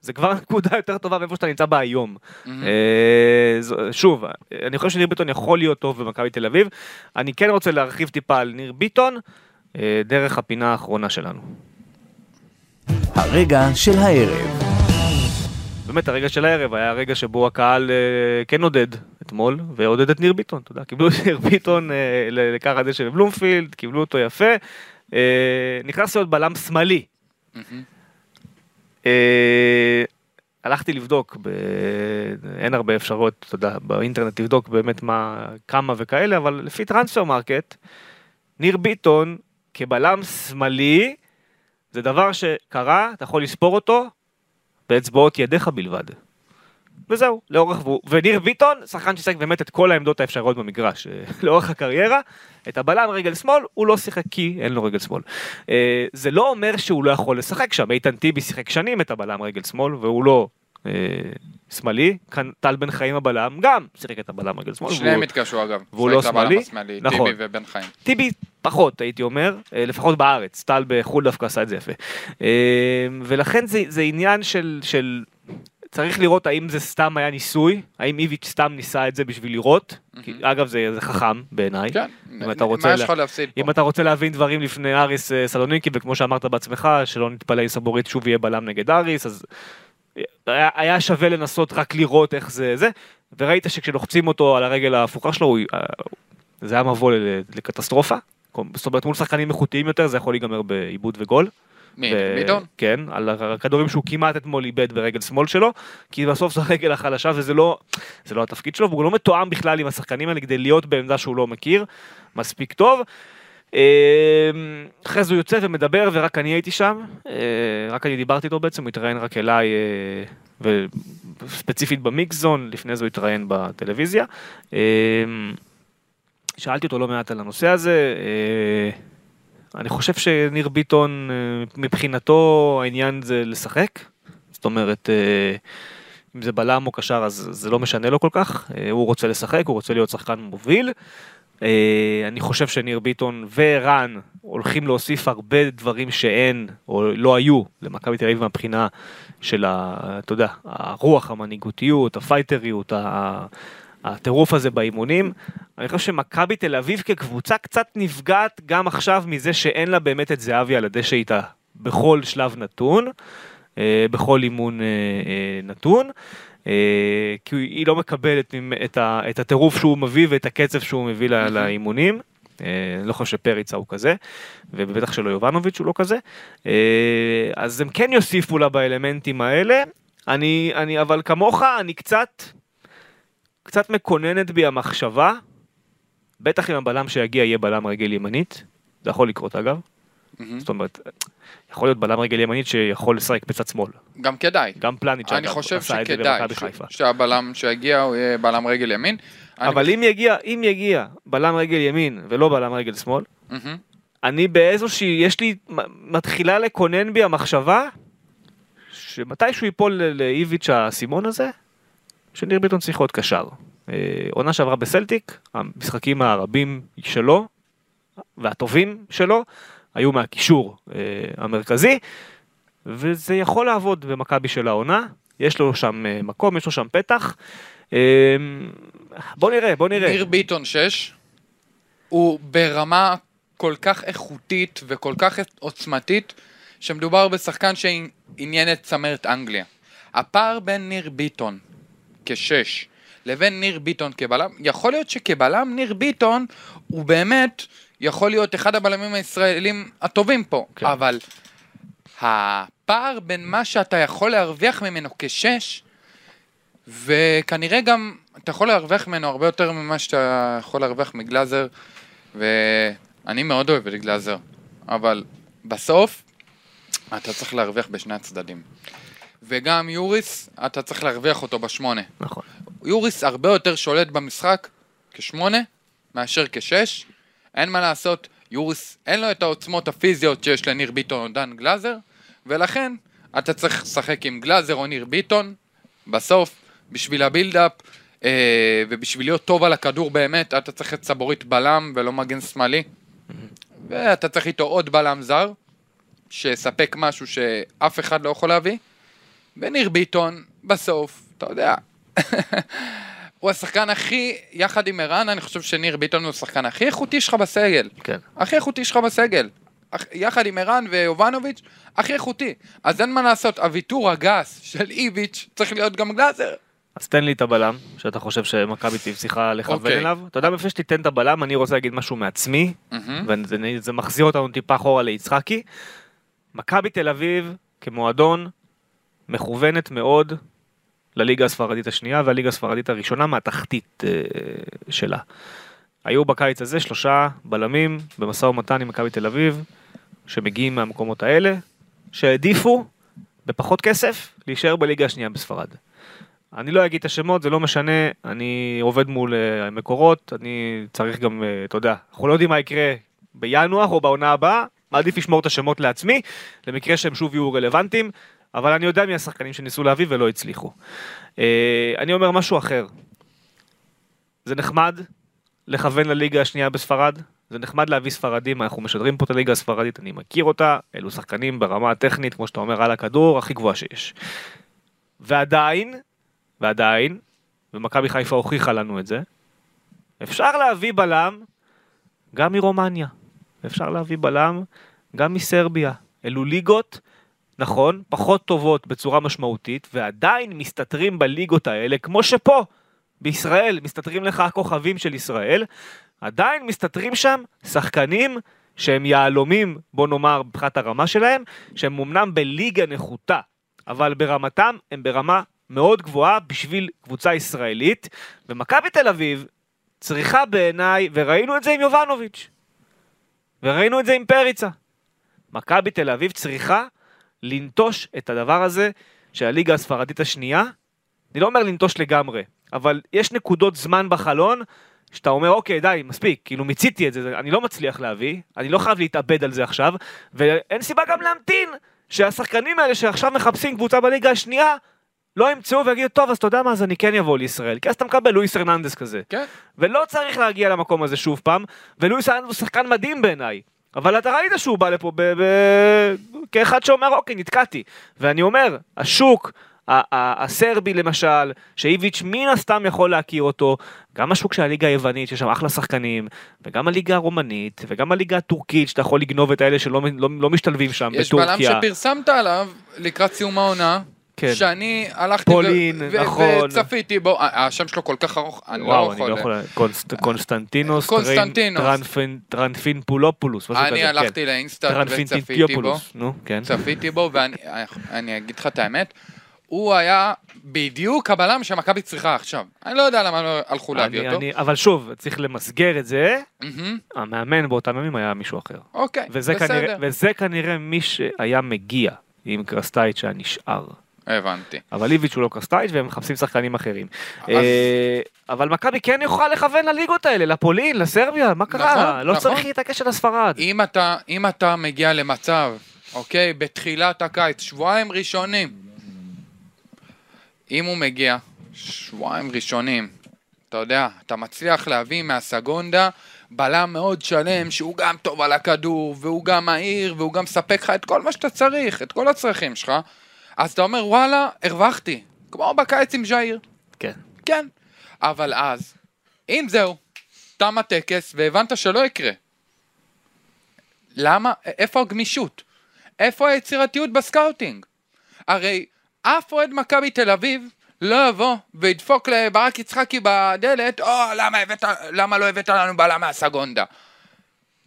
זה כבר נקודה יותר טובה מאיפה שאתה נמצא בה היום. אה, זו- שוב, אני חושב שניר ביטון יכול להיות טוב במכבי תל אביב. אני כן רוצה להרחיב טיפה על ניר ביטון, אה, דרך הפינה האחרונה שלנו. הרגע של הערב. באמת הרגע של הערב היה הרגע שבו הקהל אה, כן עודד אתמול, ועודד את ניר ביטון, אתה יודע, קיבלו את ניר ביטון אה, ל- לכר הדשא בבלומפילד, קיבלו אותו יפה, אה, נכנס להיות בלם שמאלי. אה, הלכתי לבדוק, ב... אין הרבה אפשרויות, אתה יודע, באינטרנט לבדוק באמת מה, כמה וכאלה, אבל לפי Transfermarkt, ניר ביטון כבלם שמאלי, זה דבר שקרה, אתה יכול לספור אותו באצבעות ידיך בלבד. וזהו, לאורך, והוא- וניר ביטון, שחקן ששיחק באמת את כל העמדות האפשריות במגרש, אה, לאורך הקריירה, את הבלם רגל שמאל, הוא לא שיחק כי אין לו רגל שמאל. אה, זה לא אומר שהוא לא יכול לשחק שם, איתן טיבי שיחק שנים את הבלם רגל שמאל, והוא לא שמאלי, כאן טל בן חיים הבלם גם שיחק את הבלם רגל שמאל. שניהם התקשו אגב. והוא לא שמאלי? נכון. טיבי ובן חיים. טיבי פחות הייתי אומר, אה, לפחות בארץ, טל בחו"ל דווקא עשה את זה יפה. אה, ולכן זה, זה עניין של, של, צריך לראות האם זה סתם היה ניסוי, האם איביץ' סתם ניסה את זה בשביל לראות, כי, אגב זה, זה חכם בעיניי. כן, אם אתה רוצה מה יש לך להפסיד פה? אם אתה רוצה להבין דברים לפני אריס אה, סלוניקי, וכמו שאמרת בעצמך, שלא נתפלא אם סבורית שוב יהיה בלם נגד אריס, אז היה, היה שווה לנסות רק לראות איך זה זה, וראית שכשלוחצים אותו על הרגל ההפוכה שלו, הוא, אה, זה היה מבוא לקטסטרופה. זאת אומרת, מול שחקנים איכותיים יותר, זה יכול להיגמר בעיבוד וגול. מי? ביטון? כן, על הכדורים שהוא כמעט אתמול איבד ברגל שמאל שלו, כי בסוף זו הרגל החלשה וזה לא, זה לא התפקיד שלו, והוא לא מתואם בכלל עם השחקנים האלה כדי להיות בעמדה שהוא לא מכיר, מספיק טוב. אה, אחרי זה הוא יוצא ומדבר ורק אני הייתי שם, אה, רק אני דיברתי איתו בעצם, הוא התראיין רק אליי, אה, וספציפית במיקס זון, לפני זה הוא התראיין בטלוויזיה. אה, שאלתי אותו לא מעט על הנושא הזה, אה, אני חושב שניר ביטון, מבחינתו העניין זה לשחק. זאת אומרת, אם זה בלם או קשר אז זה לא משנה לו כל כך. הוא רוצה לשחק, הוא רוצה להיות שחקן מוביל. אה, אני חושב שניר ביטון ורן הולכים להוסיף הרבה דברים שאין או לא היו למכבי תל אביב מהבחינה של, ה, אתה יודע, הרוח, המנהיגותיות, הפייטריות, הטירוף הזה באימונים. אני חושב שמכבי תל אביב כקבוצה קצת נפגעת גם עכשיו מזה שאין לה באמת את זהבי על הדשא איתה בכל שלב נתון, אה, בכל אימון אה, נתון. אה, כי היא לא מקבלת את הטירוף שהוא מביא ואת הקצב שהוא מביא לאימונים. אה, אני לא חושב שפריצה הוא כזה, ובטח שלא יובנוביץ' הוא לא כזה. אה, אז הם כן יוסיפו לה באלמנטים האלה. אני, אני, אבל כמוך, אני קצת, קצת מקוננת בי המחשבה, בטח אם הבלם שיגיע יהיה בלם רגל ימנית, זה יכול לקרות אגב. זאת אומרת, יכול להיות בלם רגל ימנית שיכול לשחק בצד שמאל, גם כדאי. גם פלניץ' אני אגב, חושב עשה את זה שכדאי במכבי חיפה. שהבלם שיגיע הוא יהיה בלם רגל ימין. אני אבל חושב- אם יגיע, אם יגיע בלם רגל ימין ולא בלם רגל שמאל, מהמם. אני באיזושהי, יש לי, מתחילה לקונן בי המחשבה, שמתישהו ייפול לאיביץ' האסימון הזה, שניר ביטון צריך להיות קשר. אה, עונה שעברה בסלטיק, המשחקים הרבים שלו, והטובים שלו, היו מהקישור אה, המרכזי, וזה יכול לעבוד במכבי של העונה, יש לו שם אה, מקום, יש לו שם פתח. אה, בוא נראה, בוא נראה. ניר ביטון 6, הוא ברמה כל כך איכותית וכל כך עוצמתית, שמדובר בשחקן שעניין את צמרת אנגליה. הפער בין ניר ביטון כשש לבין ניר ביטון כבלם, יכול להיות שכבלם ניר ביטון הוא באמת יכול להיות אחד הבלמים הישראלים הטובים פה, כן. אבל הפער בין מה שאתה יכול להרוויח ממנו כשש, וכנראה גם אתה יכול להרוויח ממנו הרבה יותר ממה שאתה יכול להרוויח מגלאזר, ואני מאוד אוהב את גלאזר, אבל בסוף אתה צריך להרוויח בשני הצדדים. וגם יוריס, אתה צריך להרוויח אותו בשמונה. נכון. יוריס הרבה יותר שולט במשחק כשמונה מאשר כשש. אין מה לעשות, יוריס אין לו את העוצמות הפיזיות שיש לניר ביטון או דן גלאזר, ולכן אתה צריך לשחק עם גלאזר או ניר ביטון. בסוף, בשביל הבילדאפ, אה, ובשביל להיות טוב על הכדור באמת, אתה צריך את סבורית בלם ולא מגן שמאלי. ואתה צריך איתו עוד בלם זר, שיספק משהו שאף אחד לא יכול להביא. וניר ביטון, בסוף, אתה יודע, הוא השחקן הכי, יחד עם ערן, אני חושב שניר ביטון הוא השחקן הכי איכותי שלך בסגל. כן. הכי איכותי שלך בסגל. יחד עם ערן ויובנוביץ', הכי איכותי. אז אין מה לעשות, הוויתור הגס של איביץ' צריך להיות גם גלאזר. אז תן לי את הבלם, שאתה חושב שמכבי תל צריכה לכוון אוקיי. אליו. אתה יודע, לפני שתיתן את הבלם, אני רוצה להגיד משהו מעצמי, מהמם. וזה זה מחזיר אותנו טיפה אחורה ליצחקי. מכבי תל אביב, כמועדון, מכוונת מאוד לליגה הספרדית השנייה והליגה הספרדית הראשונה מהתחתית אה, שלה. היו בקיץ הזה שלושה בלמים במשא ומתן עם מכבי תל אביב, שמגיעים מהמקומות האלה, שהעדיפו בפחות כסף להישאר בליגה השנייה בספרד. אני לא אגיד את השמות, זה לא משנה, אני עובד מול אה, מקורות, אני צריך גם, אה, אתה יודע, אנחנו לא יודעים מה יקרה בינואר או בעונה הבאה, מעדיף לשמור את השמות לעצמי, למקרה שהם שוב יהיו רלוונטיים, אבל אני יודע מי השחקנים שניסו להביא ולא הצליחו. אה, אני אומר משהו אחר. זה נחמד לכוון לליגה השנייה בספרד, זה נחמד להביא ספרדים, אנחנו משדרים פה את הליגה הספרדית, אני מכיר אותה, אלו שחקנים ברמה הטכנית, כמו שאתה אומר, על הכדור, הכי גבוהה שיש. ועדיין, ועדיין, ומכבי חיפה הוכיחה לנו את זה, אפשר להביא בלם גם מרומניה, אפשר להביא בלם גם מסרביה. אלו ליגות, נכון, פחות טובות בצורה משמעותית, ועדיין מסתתרים בליגות האלה, כמו שפה, בישראל, מסתתרים לך הכוכבים של ישראל, עדיין מסתתרים שם שחקנים שהם יהלומים, בוא נאמר, מבחינת הרמה שלהם, שהם אמנם בליגה נחותה, אבל ברמתם הם ברמה מאוד גבוהה בשביל קבוצה ישראלית, ומכבי תל אביב צריכה בעיניי, וראינו את זה עם יובנוביץ', וראינו את זה עם פריצה. מכבי תל אביב צריכה לנטוש את הדבר הזה של הליגה הספרדית השנייה. אני לא אומר לנטוש לגמרי, אבל יש נקודות זמן בחלון שאתה אומר אוקיי די מספיק כאילו מיציתי את זה אני לא מצליח להביא אני לא חייב להתאבד על זה עכשיו ואין סיבה גם להמתין שהשחקנים האלה שעכשיו מחפשים קבוצה בליגה השנייה לא ימצאו ויגידו טוב אז אתה יודע מה אז אני כן אבוא לישראל כי אז אתה מקבל לואיס הרננדס כזה כן. ולא צריך להגיע למקום הזה שוב פעם, ולואיס הרננדס הוא שחקן מדהים בעיניי. אבל אתה ראית שהוא בא לפה ב- ב- כאחד שאומר אוקיי נתקעתי. ואני אומר, השוק הסרבי למשל, שאיביץ' מן הסתם יכול להכיר אותו, גם השוק של הליגה היוונית, שיש שם אחלה שחקנים, וגם הליגה הרומנית, וגם הליגה הטורקית, שאתה יכול לגנוב את האלה שלא לא, לא משתלבים שם יש בלם בטורקיה. שפרסמת עליו לקראת סיום העונה, כן. שאני הלכתי פולין, ו- נכון. צפיתי בו, השם שלו כל כך ארוך, אני וואו, לא אני יכול. לא יכול... קונסט- קונסטנטינוס, קונסטנטינוס. טרנפין- טרנפינפולופולוס, משהו כזה, אני כן. הלכתי לאינסטאט וצפיתי בו, נו, כן. צפיתי בו, ואני אני אגיד לך את האמת, הוא היה בדיוק הבלם שמכבי צריכה עכשיו. אני לא יודע למה לא הלכו להביא אני- אותו. אני- אבל שוב, צריך למסגר את זה, מהמם, המאמן באותם ימים היה מישהו אחר. אוקיי, וזה בסדר. כנראה, וזה כנראה מי שהיה מגיע עם קרסטייץ' שהיה נשאר. הבנתי. אבל איביץ' הוא לא קרסטייץ' והם מחפשים שחקנים אחרים. אז- אה, אבל מכבי כן יכולה לכוון לליגות האלה, לפולין, לסרביה, מה קרה? נכון, לא נכון. צריך להתעקש על הספרד. אם אתה, אם אתה מגיע למצב, אוקיי, בתחילת הקיץ, שבועיים ראשונים, אם הוא מגיע, שבועיים ראשונים, אתה יודע, אתה מצליח להביא מהסגונדה בלם מאוד שלם, שהוא גם טוב על הכדור, והוא גם מהיר, והוא גם מספק לך את כל מה שאתה צריך, את כל הצרכים שלך, אז אתה אומר, וואלה, הרווחתי. כמו בקיץ עם ז'איר. כן. כן. אבל אז, אם זהו, תם הטקס והבנת שלא יקרה. למה? איפה הגמישות? איפה היצירתיות ב scouting? הרי אף אוהד מכבי תל אביב לא יבוא וידפוק לברק יצחקי בדלת, או למה, הבאת, למה לא הבאת לנו בלם מהסגונדה?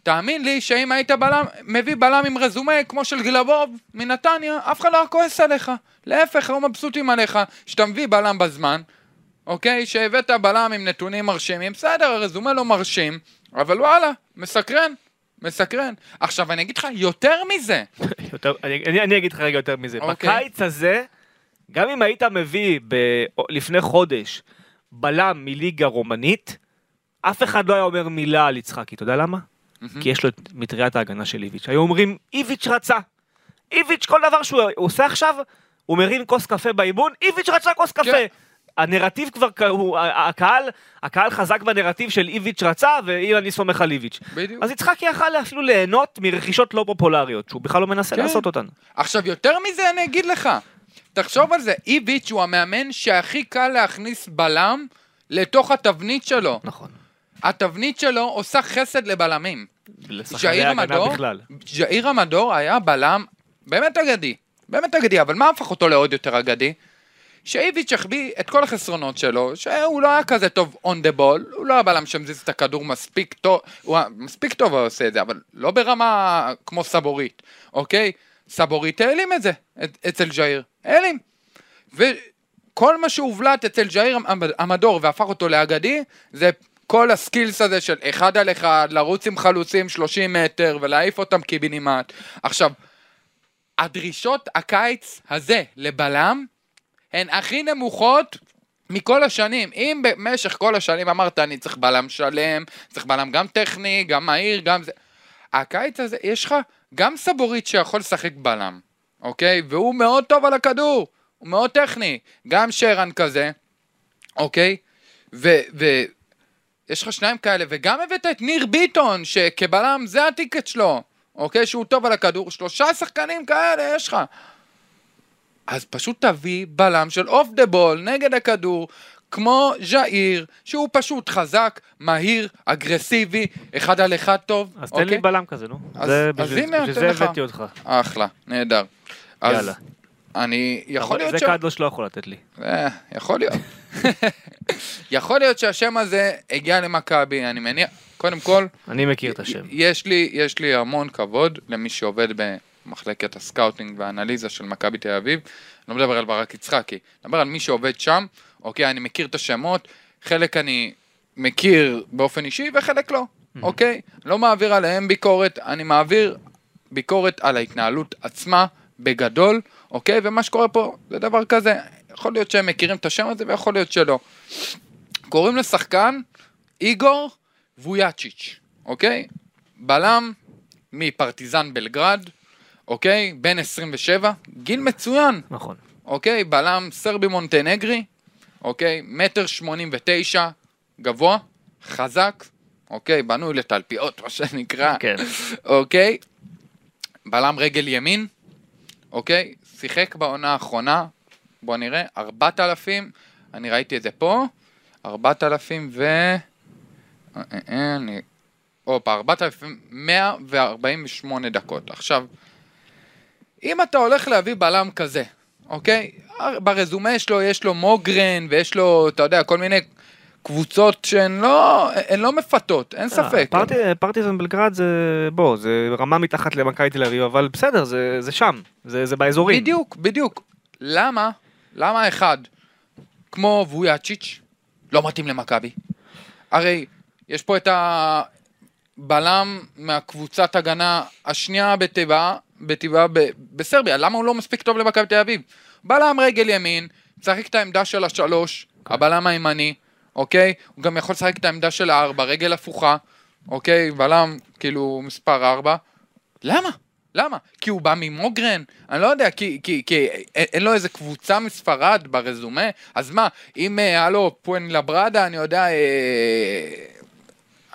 תאמין לי שאם היית בלם, מביא בלם עם רזומה כמו של גלבוב מנתניה, אף אחד לא היה כועס עליך. להפך, היו מבסוטים עליך שאתה מביא בלם בזמן, אוקיי? שהבאת בלם עם נתונים מרשימים, בסדר, הרזומה לא מרשים, אבל וואלה, מסקרן, מסקרן. עכשיו, אני אגיד לך יותר מזה. יותר, אני, אני, אני אגיד לך רגע יותר מזה. אוקיי. בקיץ הזה, גם אם היית מביא ב, לפני חודש בלם מליגה רומנית, אף אחד לא היה אומר מילה על יצחקי, אתה יודע למה? כי יש לו את מטריית ההגנה של איביץ'. היו אומרים, איביץ' רצה. איביץ', כל דבר שהוא עושה עכשיו, הוא מרים כוס קפה באימון, איביץ' רצה כוס קפה. כן. הנרטיב כבר, הוא, הקהל, הקהל חזק בנרטיב של איביץ' רצה, והנה אני סומך על איביץ'. בדיוק. אז יצחקי יכל אפילו ליהנות מרכישות לא פופולריות, שהוא בכלל לא מנסה כן. לעשות אותן. עכשיו, יותר מזה אני אגיד לך. תחשוב על זה, איביץ' הוא המאמן שהכי קל להכניס בלם לתוך התבנית שלו. נכון. התבנית שלו עושה חסד לבלמים. לשחקני הגנה בכלל. ז'איר המדור היה בלם באמת אגדי. באמת אגדי, אבל מה הפך אותו לעוד יותר אגדי? שאיביץ' החביא את כל החסרונות שלו, שהוא לא היה כזה טוב on the ball, הוא לא היה בלם שמזיז את הכדור מספיק טוב, הוא מספיק טוב הוא עושה את זה, אבל לא ברמה כמו סבורית, אוקיי? סבורית העלים את זה, אצל ז'איר, העלים. וכל מה שהובלט אצל ז'איר המ- המדור והפך אותו לאגדי, זה כל הסקילס הזה של אחד על אחד, לרוץ עם חלוצים 30 מטר ולהעיף אותם קיבינימט. עכשיו, הדרישות הקיץ הזה לבלם הן הכי נמוכות מכל השנים. אם במשך כל השנים אמרת אני צריך בלם שלם, צריך בלם גם טכני, גם מהיר, גם זה. הקיץ הזה, יש לך גם סבורית שיכול לשחק בלם, אוקיי? והוא מאוד טוב על הכדור, הוא מאוד טכני. גם שרן כזה, אוקיי? ו... ו יש לך שניים כאלה, וגם הבאת את ניר ביטון, שכבלם זה הטיקט שלו, אוקיי? שהוא טוב על הכדור, שלושה שחקנים כאלה יש לך. אז פשוט תביא בלם של אוף דה בול נגד הכדור, כמו ז'איר, שהוא פשוט חזק, מהיר, אגרסיבי, אחד על אחד טוב. אז תן לי בלם כזה, נו. אז- זה אז בשביל הנה, בשביל זה. הבאתי אותך. אחלה, נהדר. אז יאללה. אני, יכול להיות זה ש... קדוש לא יכול לתת לי. אה, יכול להיות. יכול להיות שהשם הזה הגיע למכבי, אני מניח, קודם כל, אני מכיר את השם. יש לי, יש לי המון כבוד למי שעובד במחלקת ה scouting והאנליזה של מכבי תל אביב. אני לא מדבר על ברק יצחקי, אני מדבר על מי שעובד שם, אוקיי, אני מכיר את השמות, חלק אני מכיר באופן אישי וחלק לא, אוקיי? לא מעביר עליהם ביקורת, אני מעביר ביקורת על ההתנהלות עצמה בגדול, אוקיי? ומה שקורה פה זה דבר כזה, יכול להיות שהם מכירים את השם הזה ויכול להיות שלא. קוראים לשחקן איגור וויאצ'יץ', אוקיי? בלם מפרטיזן בלגרד, אוקיי? בן 27, גיל מצוין, נכון. אוקיי? בלם סרבי מונטנגרי, אוקיי? מטר שמונים ותשע, גבוה, חזק, אוקיי? בנוי לתלפיות, מה שנקרא, כן. אוקיי? בלם רגל ימין, אוקיי? שיחק בעונה האחרונה, בוא נראה, 4,000, אני ראיתי את זה פה, 4,000 ו... אה, אה, אה, אני... הופה, 4,148 דקות. עכשיו, אם אתה הולך להביא בלם כזה, אוקיי? ברזומה שלו יש לו מוגרן ויש לו, אתה יודע, כל מיני קבוצות שהן לא, הן לא מפתות, אין ספק. אה, פרטי- פרטיזן בלגרד זה, בוא, זה רמה מתחת למכבי תל אביב, אבל בסדר, זה זה שם, זה זה באזורים. בדיוק, בדיוק. למה? למה אחד, כמו וויאצ'יץ', לא מתאים למכבי? הרי יש פה את הבלם מהקבוצת הגנה השנייה בטבעה, בטבעה ב- בסרביה, למה הוא לא מספיק טוב למכבי תל אביב? בלם רגל ימין, משחק את העמדה של השלוש, הבלם הימני, אוקיי? הוא גם יכול לשחק את העמדה של הארבע, רגל הפוכה, אוקיי? בלם כאילו מספר ארבע. למה? למה? כי הוא בא ממוגרן? אני לא יודע, כי, כי, כי אין אין לו איזה קבוצה מספרד ברזומה? אז מה, אם אה, היה לו פואן לברדה, אני יודע, אה,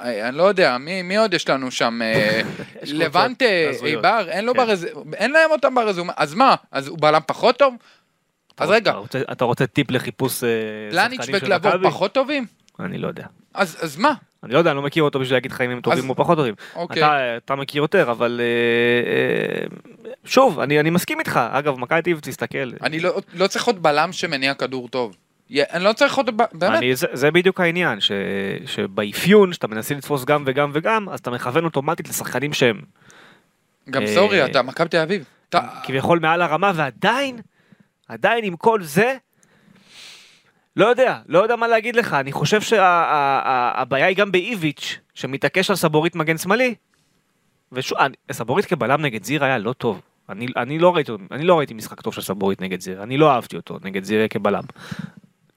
אה, אני לא יודע, מי, מי עוד יש לנו שם? אה, לבנטה. איבר, אין לו כן. ברז... אין להם אותם ברזומה, אז מה? אז הוא בלם פחות טוב? אז רגע, אתה רוצה- אתה רוצה טיפ לחיפוש אה, שחקנים של מכבי? פחות טובים? אני לא יודע. אז, אז מה? אני לא יודע, אני לא מכיר אותו בשביל להגיד לך אם הם טובים אז- או פחות טובים. אוקיי. אתה, אתה מכיר יותר, אבל אה, אה, שוב, אני, אני מסכים איתך. אגב, מכבי אביב, תסתכל. אני לא, לא צריך עוד בלם שמניע כדור טוב. אני לא צריך ב- באמת. אני, זה, זה בדיוק העניין, ש, שבאפיון, שאתה מנסה לתפוס גם וגם וגם, אז אתה מכוון אוטומטית לשחקנים שהם גם אה, סורי, אתה מכבי תל אביב. כביכול מעל הרמה, ועדיין, עדיין עם כל זה, לא יודע, לא יודע מה להגיד לך, אני חושב שהבעיה היא גם באיביץ', שמתעקש על סבורית מגן שמאלי, ושוב, אני- סבורית כבלם נגד זיר היה לא טוב. אני, אני, לא ראיתי, אני לא ראיתי משחק טוב של סבורית נגד זיר, אני לא אהבתי אותו נגד זיר כבלם.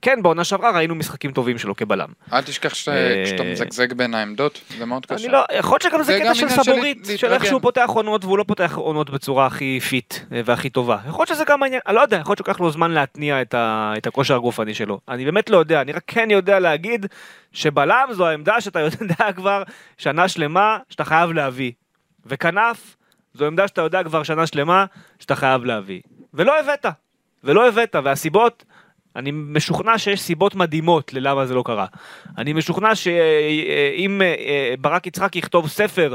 כן, בעונה שעברה ראינו משחקים טובים שלו כבלם. אל תשכח ש- אה, מזגזג בין העמדות, זה מאוד קשה. אני לא, יכול להיות שגם זה קטע של סבורית. של איך שהוא פותח עונות והוא לא פותח עונות בצורה הכי fit אה, והכי טובה. יכול להיות שזה גם העניין, אני לא יודע, יכול להיות שלוקח לו זמן להתניע את הכושר הגופני שלו. אני באמת לא יודע, אני רק כן יודע להגיד שבלם זו העמדה שאתה יודע כבר שנה שלמה שאתה חייב להביא. וכנף זו עמדה שאתה יודע כבר שנה שלמה שאתה חייב להביא. ולא הבאת, ולא הבאת, והסיבות... אני משוכנע שיש סיבות מדהימות ללמה זה לא קרה. אני משוכנע שאם אה, ברק יצחק יכתוב ספר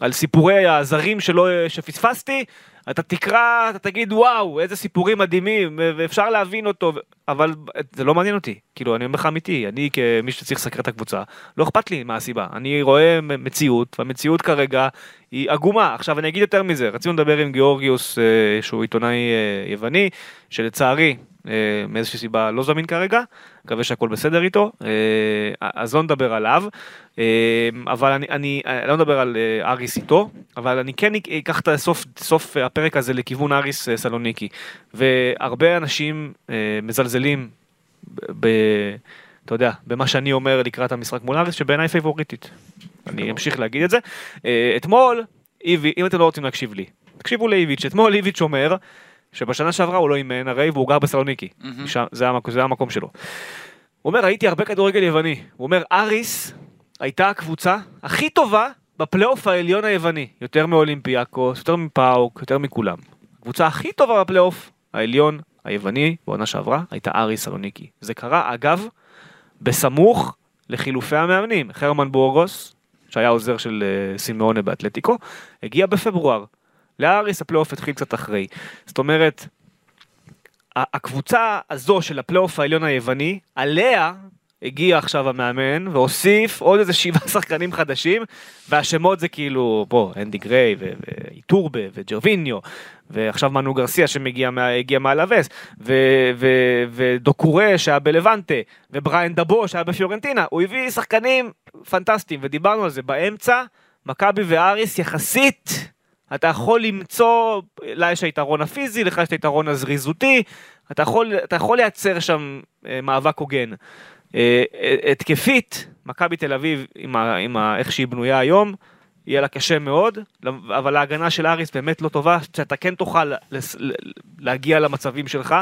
על סיפורי הזרים שלו אה, שפספסתי, אתה תקרא, אתה תגיד וואו, איזה סיפורים מדהימים, ואפשר להבין אותו, אבל זה לא מעניין אותי. כאילו, אני אומר לך אמיתי, אני כמי שצריך לסקר את הקבוצה, לא אכפת לי מה הסיבה. אני רואה מציאות, והמציאות כרגע היא עגומה. עכשיו, אני אגיד יותר מזה, רצינו לדבר עם גיאורגיוס, אה, שהוא עיתונאי אה, יווני, שלצערי, אה, מאיזושהי סיבה לא זמין כרגע, מקווה שהכל בסדר איתו, אז לא נדבר עליו, אבל אני, אני, אני לא מדבר על אריס איתו, אבל אני כן אקח את הסוף, סוף הפרק הזה לכיוון אריס סלוניקי, והרבה אנשים מזלזלים ב... אתה יודע, במה שאני אומר לקראת המשחק מול אריס, שבעיניי פייבוריטית. אני אמשיך להגיד את זה. אה, אתמול, איבי, אם אתם לא רוצים להקשיב לי, תקשיבו לאיביץ', אתמול איביץ' אומר שבשנה שעברה הוא לא אימן הרי והוא גר בסלוניקי, זה המקום שלו. הוא אומר, ראיתי הרבה כדורגל יווני. הוא אומר, אריס הייתה הקבוצה הכי טובה בפלייאוף העליון היווני. יותר מאולימפיאקוס, יותר מפאוק, יותר מכולם. הקבוצה הכי טובה בפלייאוף העליון היווני בעונה שעברה הייתה אריס סלוניקי. זה קרה, אגב, בסמוך לחילופי המאמנים. חרמן בורגוס, שהיה עוזר של אה, סימאונה באתלטיקו, הגיע בפברואר. לאריס הפלייאוף התחיל קצת אחרי. זאת אומרת, הקבוצה הזו של הפלייאוף העליון היווני, עליה הגיע עכשיו המאמן והוסיף עוד איזה שבעה שחקנים חדשים, והשמות זה כאילו, פה, אנדי גריי ואיטורבה וג'רוויניו, ועכשיו מנו גרסיה שמגיע מה, מהלווס, ודוקורה שהיה בלבנטה, ובריין דבו שהיה בפיורנטינה, הוא הביא שחקנים פנטסטיים, ודיברנו על זה, באמצע, מכבי ואריס יחסית אתה יכול למצוא, לה יש היתרון הפיזי, לך יש היתרון הזריזותי, אתה יכול, אתה יכול לייצר שם אה, מאבק הוגן. אה, אה, התקפית, מכבי תל אביב, עם, ה, עם ה, איך שהיא בנויה היום, יהיה לה קשה מאוד, אבל ההגנה של אריס באמת לא טובה, שאתה כן תוכל לס, להגיע למצבים שלך,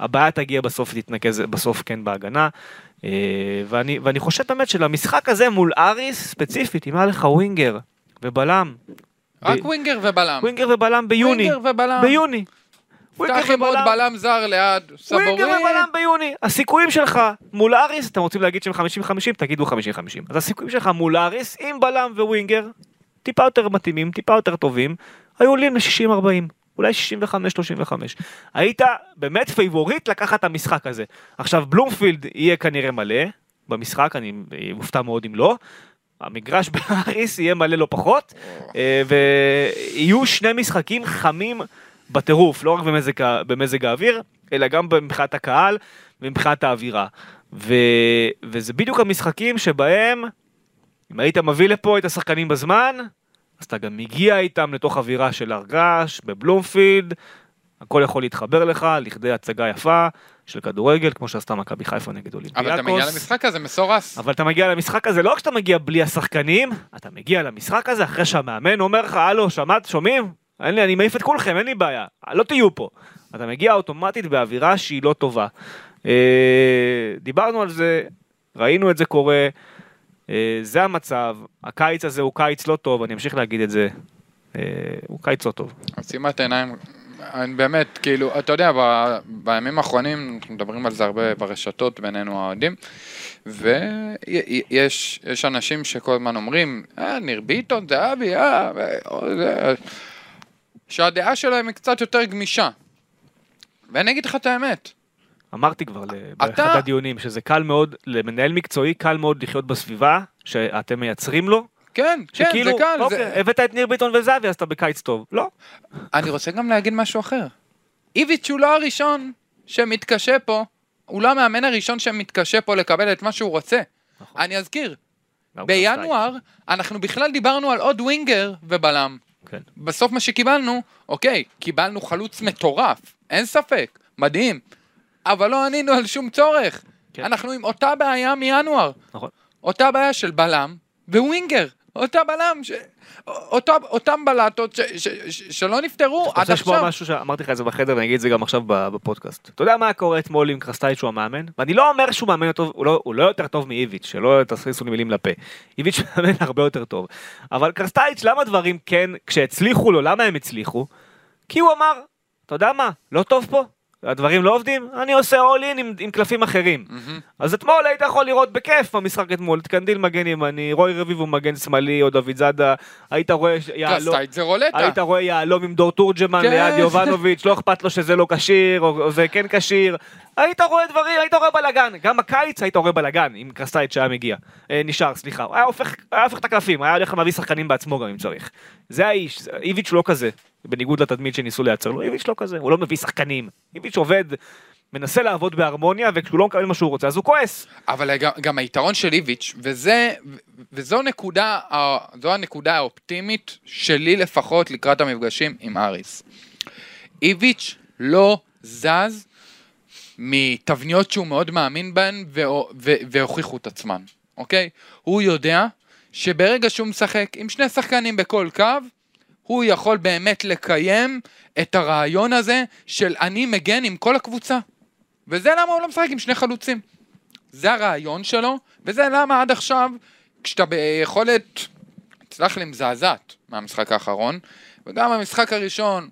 הבעיה תגיע בסוף, תתנקז בסוף כן בהגנה. אה, ואני, ואני חושב באמת שלמשחק הזה מול אריס, ספציפית, אם היה לך winger ובלם, רק ב- winger ובלם. winger ובלם ביוני. winger ובלם. ביוני. פתח עם עוד בלם זר ליד, סבורי. ובלם ביוני. הסיכויים שלך מול אריס, אתם רוצים להגיד שהם 50-50, תגידו 50-50. אז הסיכויים שלך מול אריס, עם בלם ווינגר, טיפה יותר מתאימים, טיפה יותר טובים, היו עולים ל-60-40. אולי 65-35. היית באמת פייבוריט לקחת את המשחק הזה. עכשיו בלומפילד יהיה כנראה מלא במשחק, אני מופתע מאוד אם לא. המגרש באריס יהיה מלא לא פחות, אה, ויהיו שני משחקים חמים בטירוף, לא רק במזג, במזג האוויר, אלא גם מבחינת הקהל ומבחינת האווירה. ו, וזה בדיוק המשחקים שבהם, אם היית מביא לפה את השחקנים בזמן, אז אתה גם מגיע איתם לתוך אווירה של הר געש בבלומפילד, הכל יכול להתחבר לך לכדי הצגה יפה של כדורגל, כמו שעשתה מכבי חיפה נגד אולימפיאקוס. אבל אתה מגיע למשחק הזה מסורס. אבל אתה מגיע למשחק הזה לא רק שאתה מגיע בלי השחקנים, אתה מגיע למשחק הזה אחרי שהמאמן אומר לך, הלו, שמעת, שומעים? אין לי, אני מעיף את כולכם, אין לי בעיה, לא תהיו פה. אתה מגיע אוטומטית באווירה שהיא לא טובה. אה, דיברנו על זה, ראינו את זה קורה, אה, זה המצב, הקיץ הזה הוא קיץ לא טוב, אני אמשיך להגיד את זה, אה, הוא קיץ לא טוב. עצימת עיניים, אני באמת, כאילו, אתה יודע, ב- בימים האחרונים, אנחנו מדברים על זה הרבה ברשתות בינינו האוהדים, ויש יש אנשים שכל הזמן אומרים, אה, ניר ביטון, זהבי, אה, ו- זה", שהדעה שלהם היא קצת יותר גמישה. ואני אגיד לך את האמת, אמרתי כבר באחד הדיונים שזה קל מאוד, למנהל מקצועי קל מאוד לחיות בסביבה שאתם מייצרים לו, כן, כן, שכאילו, זה קל. אוקיי, זה... הבאת את ניר ביטון וזהבי אז אתה בקיץ טוב. לא, אני רוצה גם להגיד משהו אחר. איביץ' הוא לא הראשון שמתקשה פה, הוא לא המאמן הראשון שמתקשה פה לקבל את מה שהוא רוצה. נכון. אני אזכיר, בינואר אנחנו בכלל דיברנו על עוד ווינגר ובלם. כן. בסוף מה שקיבלנו, אוקיי, קיבלנו חלוץ מטורף, אין ספק, מדהים, אבל לא ענינו על שום צורך. כן. אנחנו עם אותה בעיה מינואר, נכון. אותה בעיה של בלם וווינגר, אותה בלם, ש... אותה, אותם בלטות ש... ש... ש... שלא נפתרו אתה עד רוצה לשמוע עכשיו. משהו שאמרתי לך את זה בחדר ואני אגיד את זה גם עכשיו בפודקאסט. אתה יודע מה קורה אתמול עם קרסטייץ' שהוא המאמן? ואני לא אומר שהוא מאמן יותר, הוא לא, הוא לא יותר טוב מאיביץ', שלא תכניסו לי מילים לפה. איביץ' מאמן הרבה יותר טוב. אבל קרסטייץ' למה דברים כן, כשהצליחו לו, למה הם הצליחו? כי הוא אמר, אתה יודע מה, לא טוב פה, הדברים לא עובדים, אני עושה אול אין עם, עם קלפים אחרים. מהמם. אז אתמול היית יכול לראות בכיף במשחק אתמול, את קנדיל מגן ימני, רוי רביבו מגן שמאלי, או דוד זאדה, היית רואה יהלום-. היית רואה יהלום עם דור תורג'מן כן. ליד יובנוביץ', לא אכפת לו שזה לא כשיר, או, או זה כן כשיר. היית רואה דברים, היית רואה בלאגן. גם בקיץ היית רואה בלאגן, עם קרסטאיץ' שהיה מגיע. אה, נשאר, סליחה. היה הופך, היה הופך את הקלפים, היה הולך להביא שחקנים בעצמו גם אם צריך. זה האיש, איביץ' לא כזה. בניגוד לתדמית שניסו לייצר לו, איביץ' לא כזה, הוא לא מביא שחקנים. איביץ' עובד, מנסה לעבוד בהרמוניה, וכשהוא לא מקבל מה שהוא רוצה אז הוא כועס. אבל גם, גם היתרון של איביץ', וזה, וזו נקודה, זו הנקודה האופטימית שלי לפחות לקראת המפגשים עם אריס. איביץ' לא זז מתבניות שהוא מאוד מאמין בהן והוכיחו את עצמן, אוקיי? הוא יודע שברגע שהוא משחק עם שני שחקנים בכל קו, הוא יכול באמת לקיים את הרעיון הזה של אני מגן עם כל הקבוצה. וזה למה הוא לא משחק עם שני חלוצים. זה הרעיון שלו, וזה למה עד עכשיו, כשאתה ביכולת, תסלח לי, מזעזעת מהמשחק האחרון, וגם המשחק הראשון,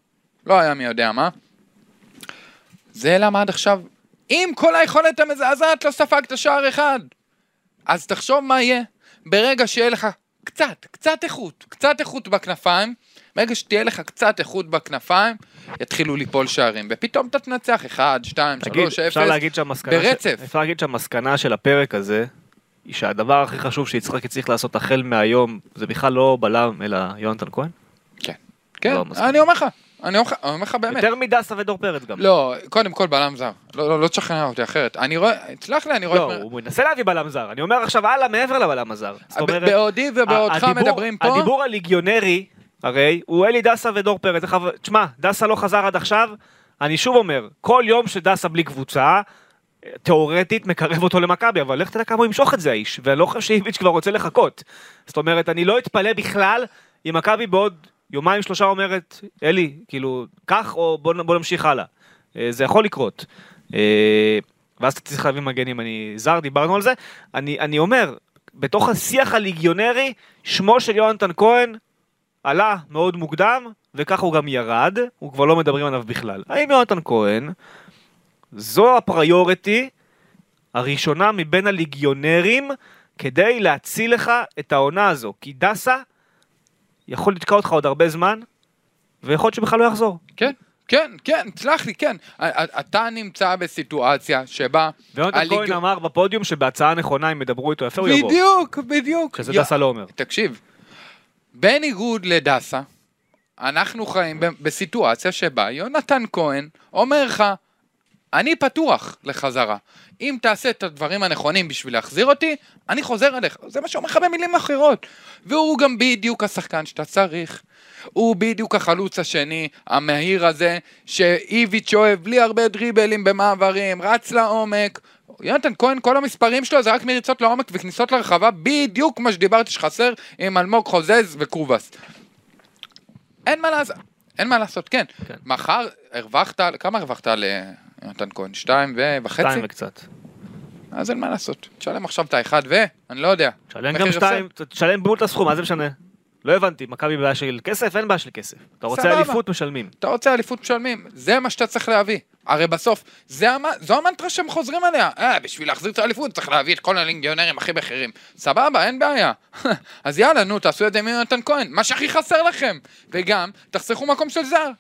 לא היה מי יודע מה, זה למה עד עכשיו, עם כל היכולת המזעזעת לא ספגת שער אחד. אז תחשוב מה יהיה ברגע שיהיה לך קצת, קצת איכות, קצת איכות בכנפיים, ברגע שתהיה לך קצת איכות בכנפיים, יתחילו ליפול שערים, ופתאום אתה תנצח 1, 2, 3, תגיד, 0, אפשר להגיד שהמסקנה, ברצף. ש... אפשר להגיד שהמסקנה של הפרק הזה, היא שהדבר הכי חשוב שיצחקי צריך לעשות החל מהיום, זה בכלל לא בלם, אלא יונתן כהן? כן, כן, לא. אני אומר לך, אני אומר לך, באמת. יותר מדסה ודור פרץ גם. לא, קודם כל בלם זר, לא, לא, לא תשכנע אותי אחרת. אני רואה, תסלח לי, אני רואה... לא, הוא מנסה להביא בלם זר, אני אומר עכשיו הלאה מעבר לבלם הזר. בעודי ובעודך מדברים פה, הדיבור הליגיונרי, הרי, הוא אלי דסה ודור פרץ. תשמע, דסה לא חזר עד עכשיו, אני שוב אומר, כל יום שדסה בלי קבוצה, תאורטית מקרב אותו למכבי, אבל לך תדע כמה הוא ימשוך את זה האיש, ואני לא חושב שאיביץ' כבר רוצה לחכות. זאת אומרת, אני לא אתפלא בכלל אם מכבי בעוד יומיים שלושה אומרת, אלי, כאילו, קח או בוא, בוא נמשיך הלאה. אה, זה יכול לקרות. אה, ואז אתה צריך להביא מגן ימני זר, דיברנו על זה. אני, אני אומר, בתוך השיח הליגיונרי, שמו של יונתן כהן עלה מאוד מוקדם, וככה הוא גם ירד, הוא כבר לא מדברים עליו בכלל. האם יונתן כהן, זו הפריוריטי הראשונה מבין הליגיונרים כדי להציל לך את העונה הזו. כי דסה יכול לתקע אותך עוד הרבה זמן, ויכול להיות שבכלל לא יחזור. כן, כן, כן, תסלח לי, כן. אתה נמצא בסיטואציה שבה... ויונתן הליג- כהן אמר בפודיום שבהצעה נכונה, אם ידברו איתו יפה, הוא יבוא. בדיוק, בדיוק. שזה יא- דסה לא אומר. תקשיב, בניגוד לדסה, אנחנו חיים בסיטואציה שבה יונתן כהן אומר לך, אני פתוח לחזרה. אם תעשה את הדברים הנכונים בשביל להחזיר אותי, אני חוזר אליך. זה מה שאומר לך במילים אחרות. והוא גם בדיוק השחקן שאתה צריך. הוא בדיוק החלוץ השני, המהיר הזה, שאיביץ' אוהב בלי הרבה דריבלים במעברים, רץ לעומק. יונתן כהן, כל המספרים שלו זה רק מריצות לעומק וכניסות לרחבה, בדיוק מה שדיברתי שחסר עם אלמוג חוזז וקובאס. אין מה לעשות, אין מה לעשות, כן. כן. מחר הרווחת, כמה הרווחת ליונתן כהן? שתיים וחצי? שתיים וקצת. אז אין מה לעשות. תשלם עכשיו את האחד ו... אני לא יודע. תשלם גם. שתיים, תשלם בול את הסכום, מה זה משנה? לא הבנתי, מכבי בעיה של כסף? אין בעיה של כסף. אתה רוצה סבבה. אליפות, משלמים. אתה רוצה אליפות משלמים, זה מה שאתה צריך להביא. הרי בסוף, זה המ... זו המנטרה שהם חוזרים עליה. אה, בשביל להחזיר את האליפות צריך להביא את כל הלינגיונרים הכי בכירים. סבבה, אין בעיה. אז יאללה, נו, תעשו את זה עם יונתן כהן, מה שהכי חסר לכם. וגם, תחסכו מקום של זר.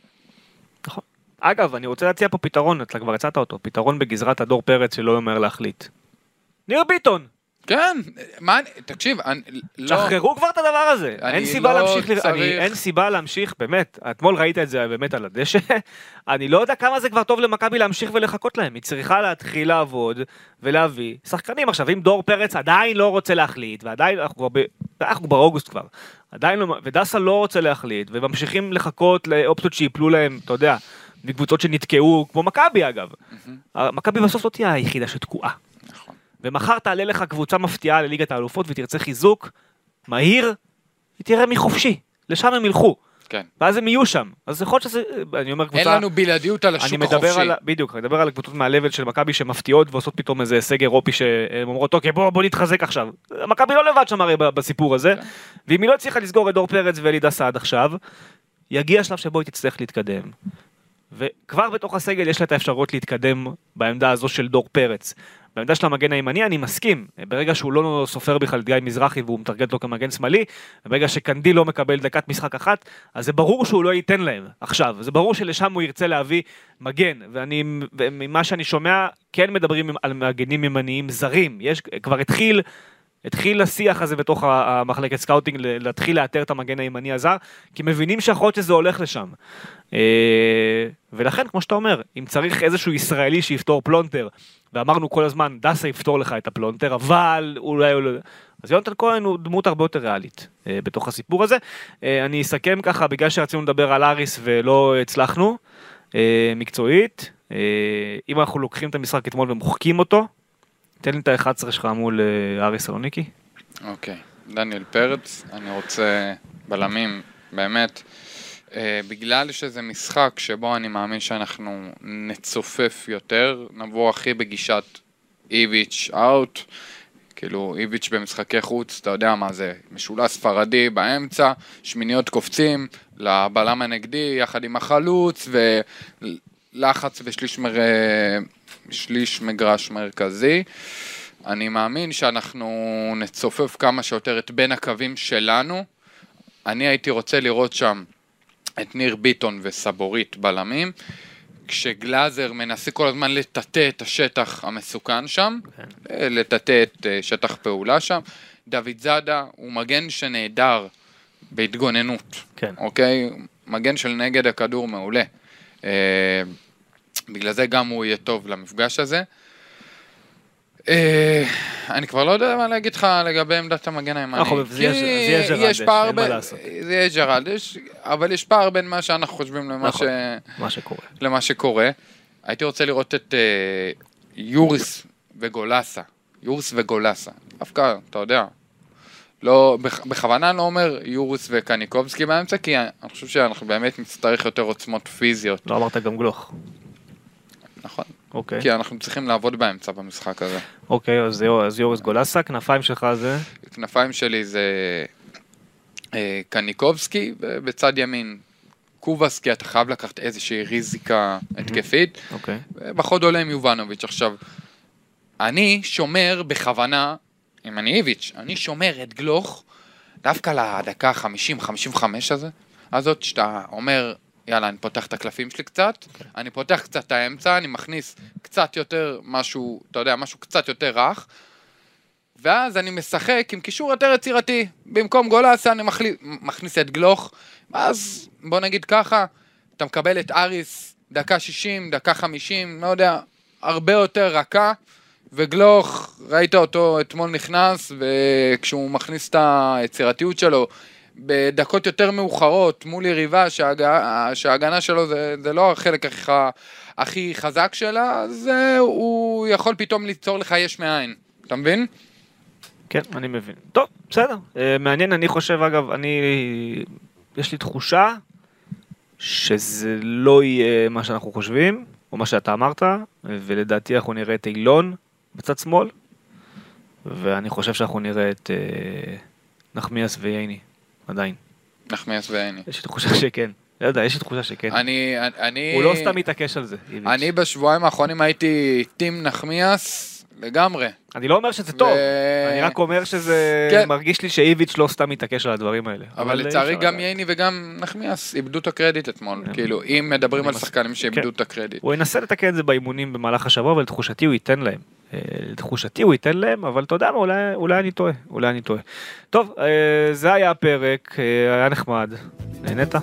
אגב, אני רוצה להציע פה פתרון, אתה כבר הצעת אותו, פתרון בגזרת הדור פרץ שלא אומר להחליט. ניר ביטון, כן, מה, אני- תקשיב, אני, לא, שחררו כבר את הדבר הזה. אני אין סיבה לא להמשיך, צריך- אני, אין סיבה להמשיך, באמת, אתמול ראית את זה באמת על הדשא, אני לא יודע כמה זה כבר טוב למכבי להמשיך ולחכות להם, היא צריכה להתחיל לעבוד ולהביא שחקנים. עכשיו, אם דור פרץ עדיין לא רוצה להחליט, ועדיין, אנחנו כבר, ב, אנחנו באוגוסט כבר, עדיין לא, ודסה לא רוצה להחליט, וממשיכים לחכות לאופציות שיפלו להם, אתה יודע, מקבוצות שנתקעו, כמו מכבי אגב. מכבי בסוף לא תהיה היחידה שתקועה. נכון. ומחר תעלה לך קבוצה מפתיעה לליגת האלופות ותרצה חיזוק מהיר, היא תראה מי חופשי, לשם הם ילכו, כן. ואז הם יהיו שם. אז יכול להיות שזה, אני אומר אין קבוצה, לנו בלעדיות על השוק החופשי. על, בדיוק, אני מדבר על הקבוצות מהלבל של מכבי שמפתיעות ועושות פתאום איזה הישג אירופי שהן אומרות, אוקיי, בוא, בוא נתחזק עכשיו. מכבי לא לבד שם הרי בסיפור הזה, כן. ואם היא לא הצליחה לסגור את דור פרץ ואלי דסה עד עכשיו, יגיע שלב שבו היא תצטרך להתקדם. וכבר בתוך הסגל יש לה את האפשרות להתקדם בעמדה הזו של דור פרץ. בעמדה של המגן הימני אני מסכים, ברגע שהוא לא סופר בכלל את גיא מזרחי והוא מתרגל אותו כמגן שמאלי, ברגע שקנדיל לא מקבל דקת משחק אחת, אז זה ברור שהוא לא ייתן להם עכשיו, זה ברור שלשם הוא ירצה להביא מגן, ואני, ממה שאני שומע, כן מדברים על מגנים ימניים זרים, יש, כבר התחיל התחיל השיח הזה בתוך המחלקת סקאוטינג להתחיל לאתר את המגן הימני הזר, כי מבינים שיכול להיות שזה הולך לשם. אה, ולכן, כמו שאתה אומר, אם צריך איזשהו ישראלי שיפתור פלונטר, ואמרנו כל הזמן, דסה יפתור לך את הפלונטר, אבל אולי לא... אז יונתן כהן הוא דמות הרבה יותר ריאלית אה, בתוך הסיפור הזה. אה, אני אסכם ככה, בגלל שרצינו לדבר על אריס ולא הצלחנו, מקצועית, אם אנחנו לוקחים את המשחק אתמול ומוחקים אותו, תן לי את ה-11 שלך מול אה, אריס סלוניקי. אוקיי, דניאל פרץ, אני רוצה בלמים, באמת, אה, בגלל שזה משחק שבו אני מאמין שאנחנו נצופף יותר, נבוא הכי בגישת איביץ' אאוט, כאילו איביץ' במשחקי חוץ, אתה יודע מה זה, משולש ספרדי באמצע, שמיניות קופצים לבלם הנגדי יחד עם החלוץ ולחץ ושליש מר... שליש מגרש מרכזי. אני מאמין שאנחנו נצופף כמה שיותר את בין הקווים שלנו. אני הייתי רוצה לראות שם את ניר ביטון וסבורית בלמים, כשגלאזר מנסה כל הזמן לטאטא את השטח המסוכן שם, אה, לטאטא את אה, שטח פעולה שם. דוד זאדה הוא מגן שנהדר בהתגוננות, כן. אוקיי? מגן של נגד הכדור מעולה. אה, בגלל זה גם הוא יהיה טוב למפגש הזה. אה, אני כבר לא יודע מה להגיד לך לגבי עמדת המגן הימני. אנחנו- זה יהיה- ג'רלדש, אין מה לעשות. זה יהיה ג'רלדש, אבל יש פער בין מה שאנחנו חושבים למה, נכון. שקורה. הייתי רוצה לראות את אה, יוריס וגולסה. יוריס וגולסה. דווקא, אתה יודע, לא, בכ- בכוונה לא אומר יוריס וקניקובסקי באמצע, כי אני חושב שאנחנו באמת נצטרך יותר עוצמות פיזיות. לא אמרת גם גלוך. נכון. אוקיי. כי אנחנו צריכים לעבוד באמצע במשחק הזה. אוקיי, אז אז יוריס גולסה, כנפיים שלך זה... כנפיים שלי זה אה, קניקובסקי, ובצד ימין קובאס, כי אתה חייב לקחת איזושהי ריזיקה התקפית. אוקיי. בחוד עולה עם יובנוביץ'. עכשיו, אני שומר בכוונה, אם אני איביץ', אני שומר את גלוך דווקא לדקה ה-50-55 הזה, הזאת, שאתה אומר, יאללה, אני פותח את הקלפים שלי קצת, אני פותח קצת את האמצע, אני מכניס קצת יותר משהו, אתה יודע, משהו קצת יותר רך, ואז אני משחק עם קישור יותר יצירתי. במקום גולסה אני מחלי... מכניס את גלוך, ואז בוא נגיד ככה, אתה מקבל את אריס דקה 60, דקה 50, לא יודע, הרבה יותר רכה, וגלוך, ראית אותו אתמול נכנס, וכשהוא מכניס את היצירתיות שלו בדקות יותר מאוחרות מול יריבה שההגנה, שההגנה שלו זה, זה לא החלק הכי, הכי חזק שלה, אז אה, הוא יכול פתאום ליצור לך יש מאין, אתה מבין? כן, אני מבין. טוב, בסדר. אה, מעניין, אני חושב, אגב, אני... יש לי תחושה שזה לא יהיה מה שאנחנו חושבים, או מה שאתה אמרת, ולדעתי אנחנו נראה את אילון בצד שמאל, ואני חושב שאנחנו נראה את אה, נחמיאס וייני, עדיין. נחמיאס ועיני. יש לי תחושה שכן. לא יודע, יש לי תחושה שכן. אני, אני... הוא לא סתם מתעקש על זה. אני בשבועיים האחרונים הייתי טים נחמיאס לגמרי. אני לא אומר שזה טוב, ו- אני רק אומר שזה כן. מרגיש לי שאיביץ' לא סתם מתעקש על הדברים האלה. אבל אי לצערי גם לדעת. ייני וגם נחמיאס איבדו את הקרדיט אתמול. כאילו, אם מדברים על מס- שחקנים שאיבדו כן. את הקרדיט. הוא ינסה לתקן את זה באימונים במהלך השבוע, אבל לתחושתי הוא ייתן להם. אה, לתחושתי הוא ייתן להם, אבל אתה יודע מה, אולי, אולי אני טועה, אולי אני טועה. טוב, אה, זה היה הפרק, אה, היה נחמד. נהנית?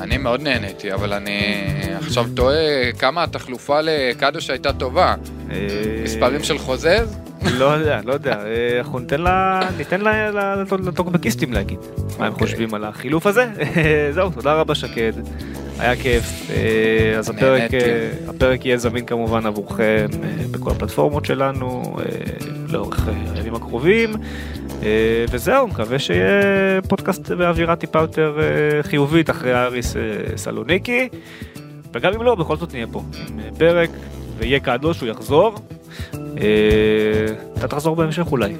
אני מאוד נהניתי, אבל אני עכשיו תוהה כמה התחלופה לקדוש הייתה טובה. אה, מספרים של חוזז? לא יודע, לא יודע, אה, אנחנו ניתן לה, ניתן לה- לטוקבקיסטים להגיד מה הם אוקיי. חושבים על החילוף הזה. זהו, תודה רבה שקד, היה כיף. אה, אז הפרק. אה, הפרק יהיה זמין כמובן עבורכם אה, בכל הפלטפורמות שלנו לאורך הימים הקרובים. וזהו, מקווה שיהיה פודקאסט באווירה טיפה יותר חיובית אחרי האריס סלוניקי. וגם אם לא, בכל זאת נהיה פה עם פרק, ויהיה קדוש, הוא יחזור. אתה תחזור בהמשך אולי.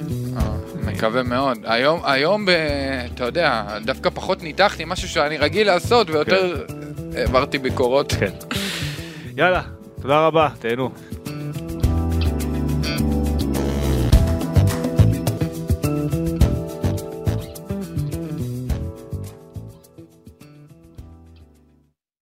מקווה מאוד. היום, היום, אתה יודע, דווקא פחות ניתחתי משהו שאני רגיל לעשות, ויותר העברתי ביקורות. כן. יאללה, תודה רבה, תהנו.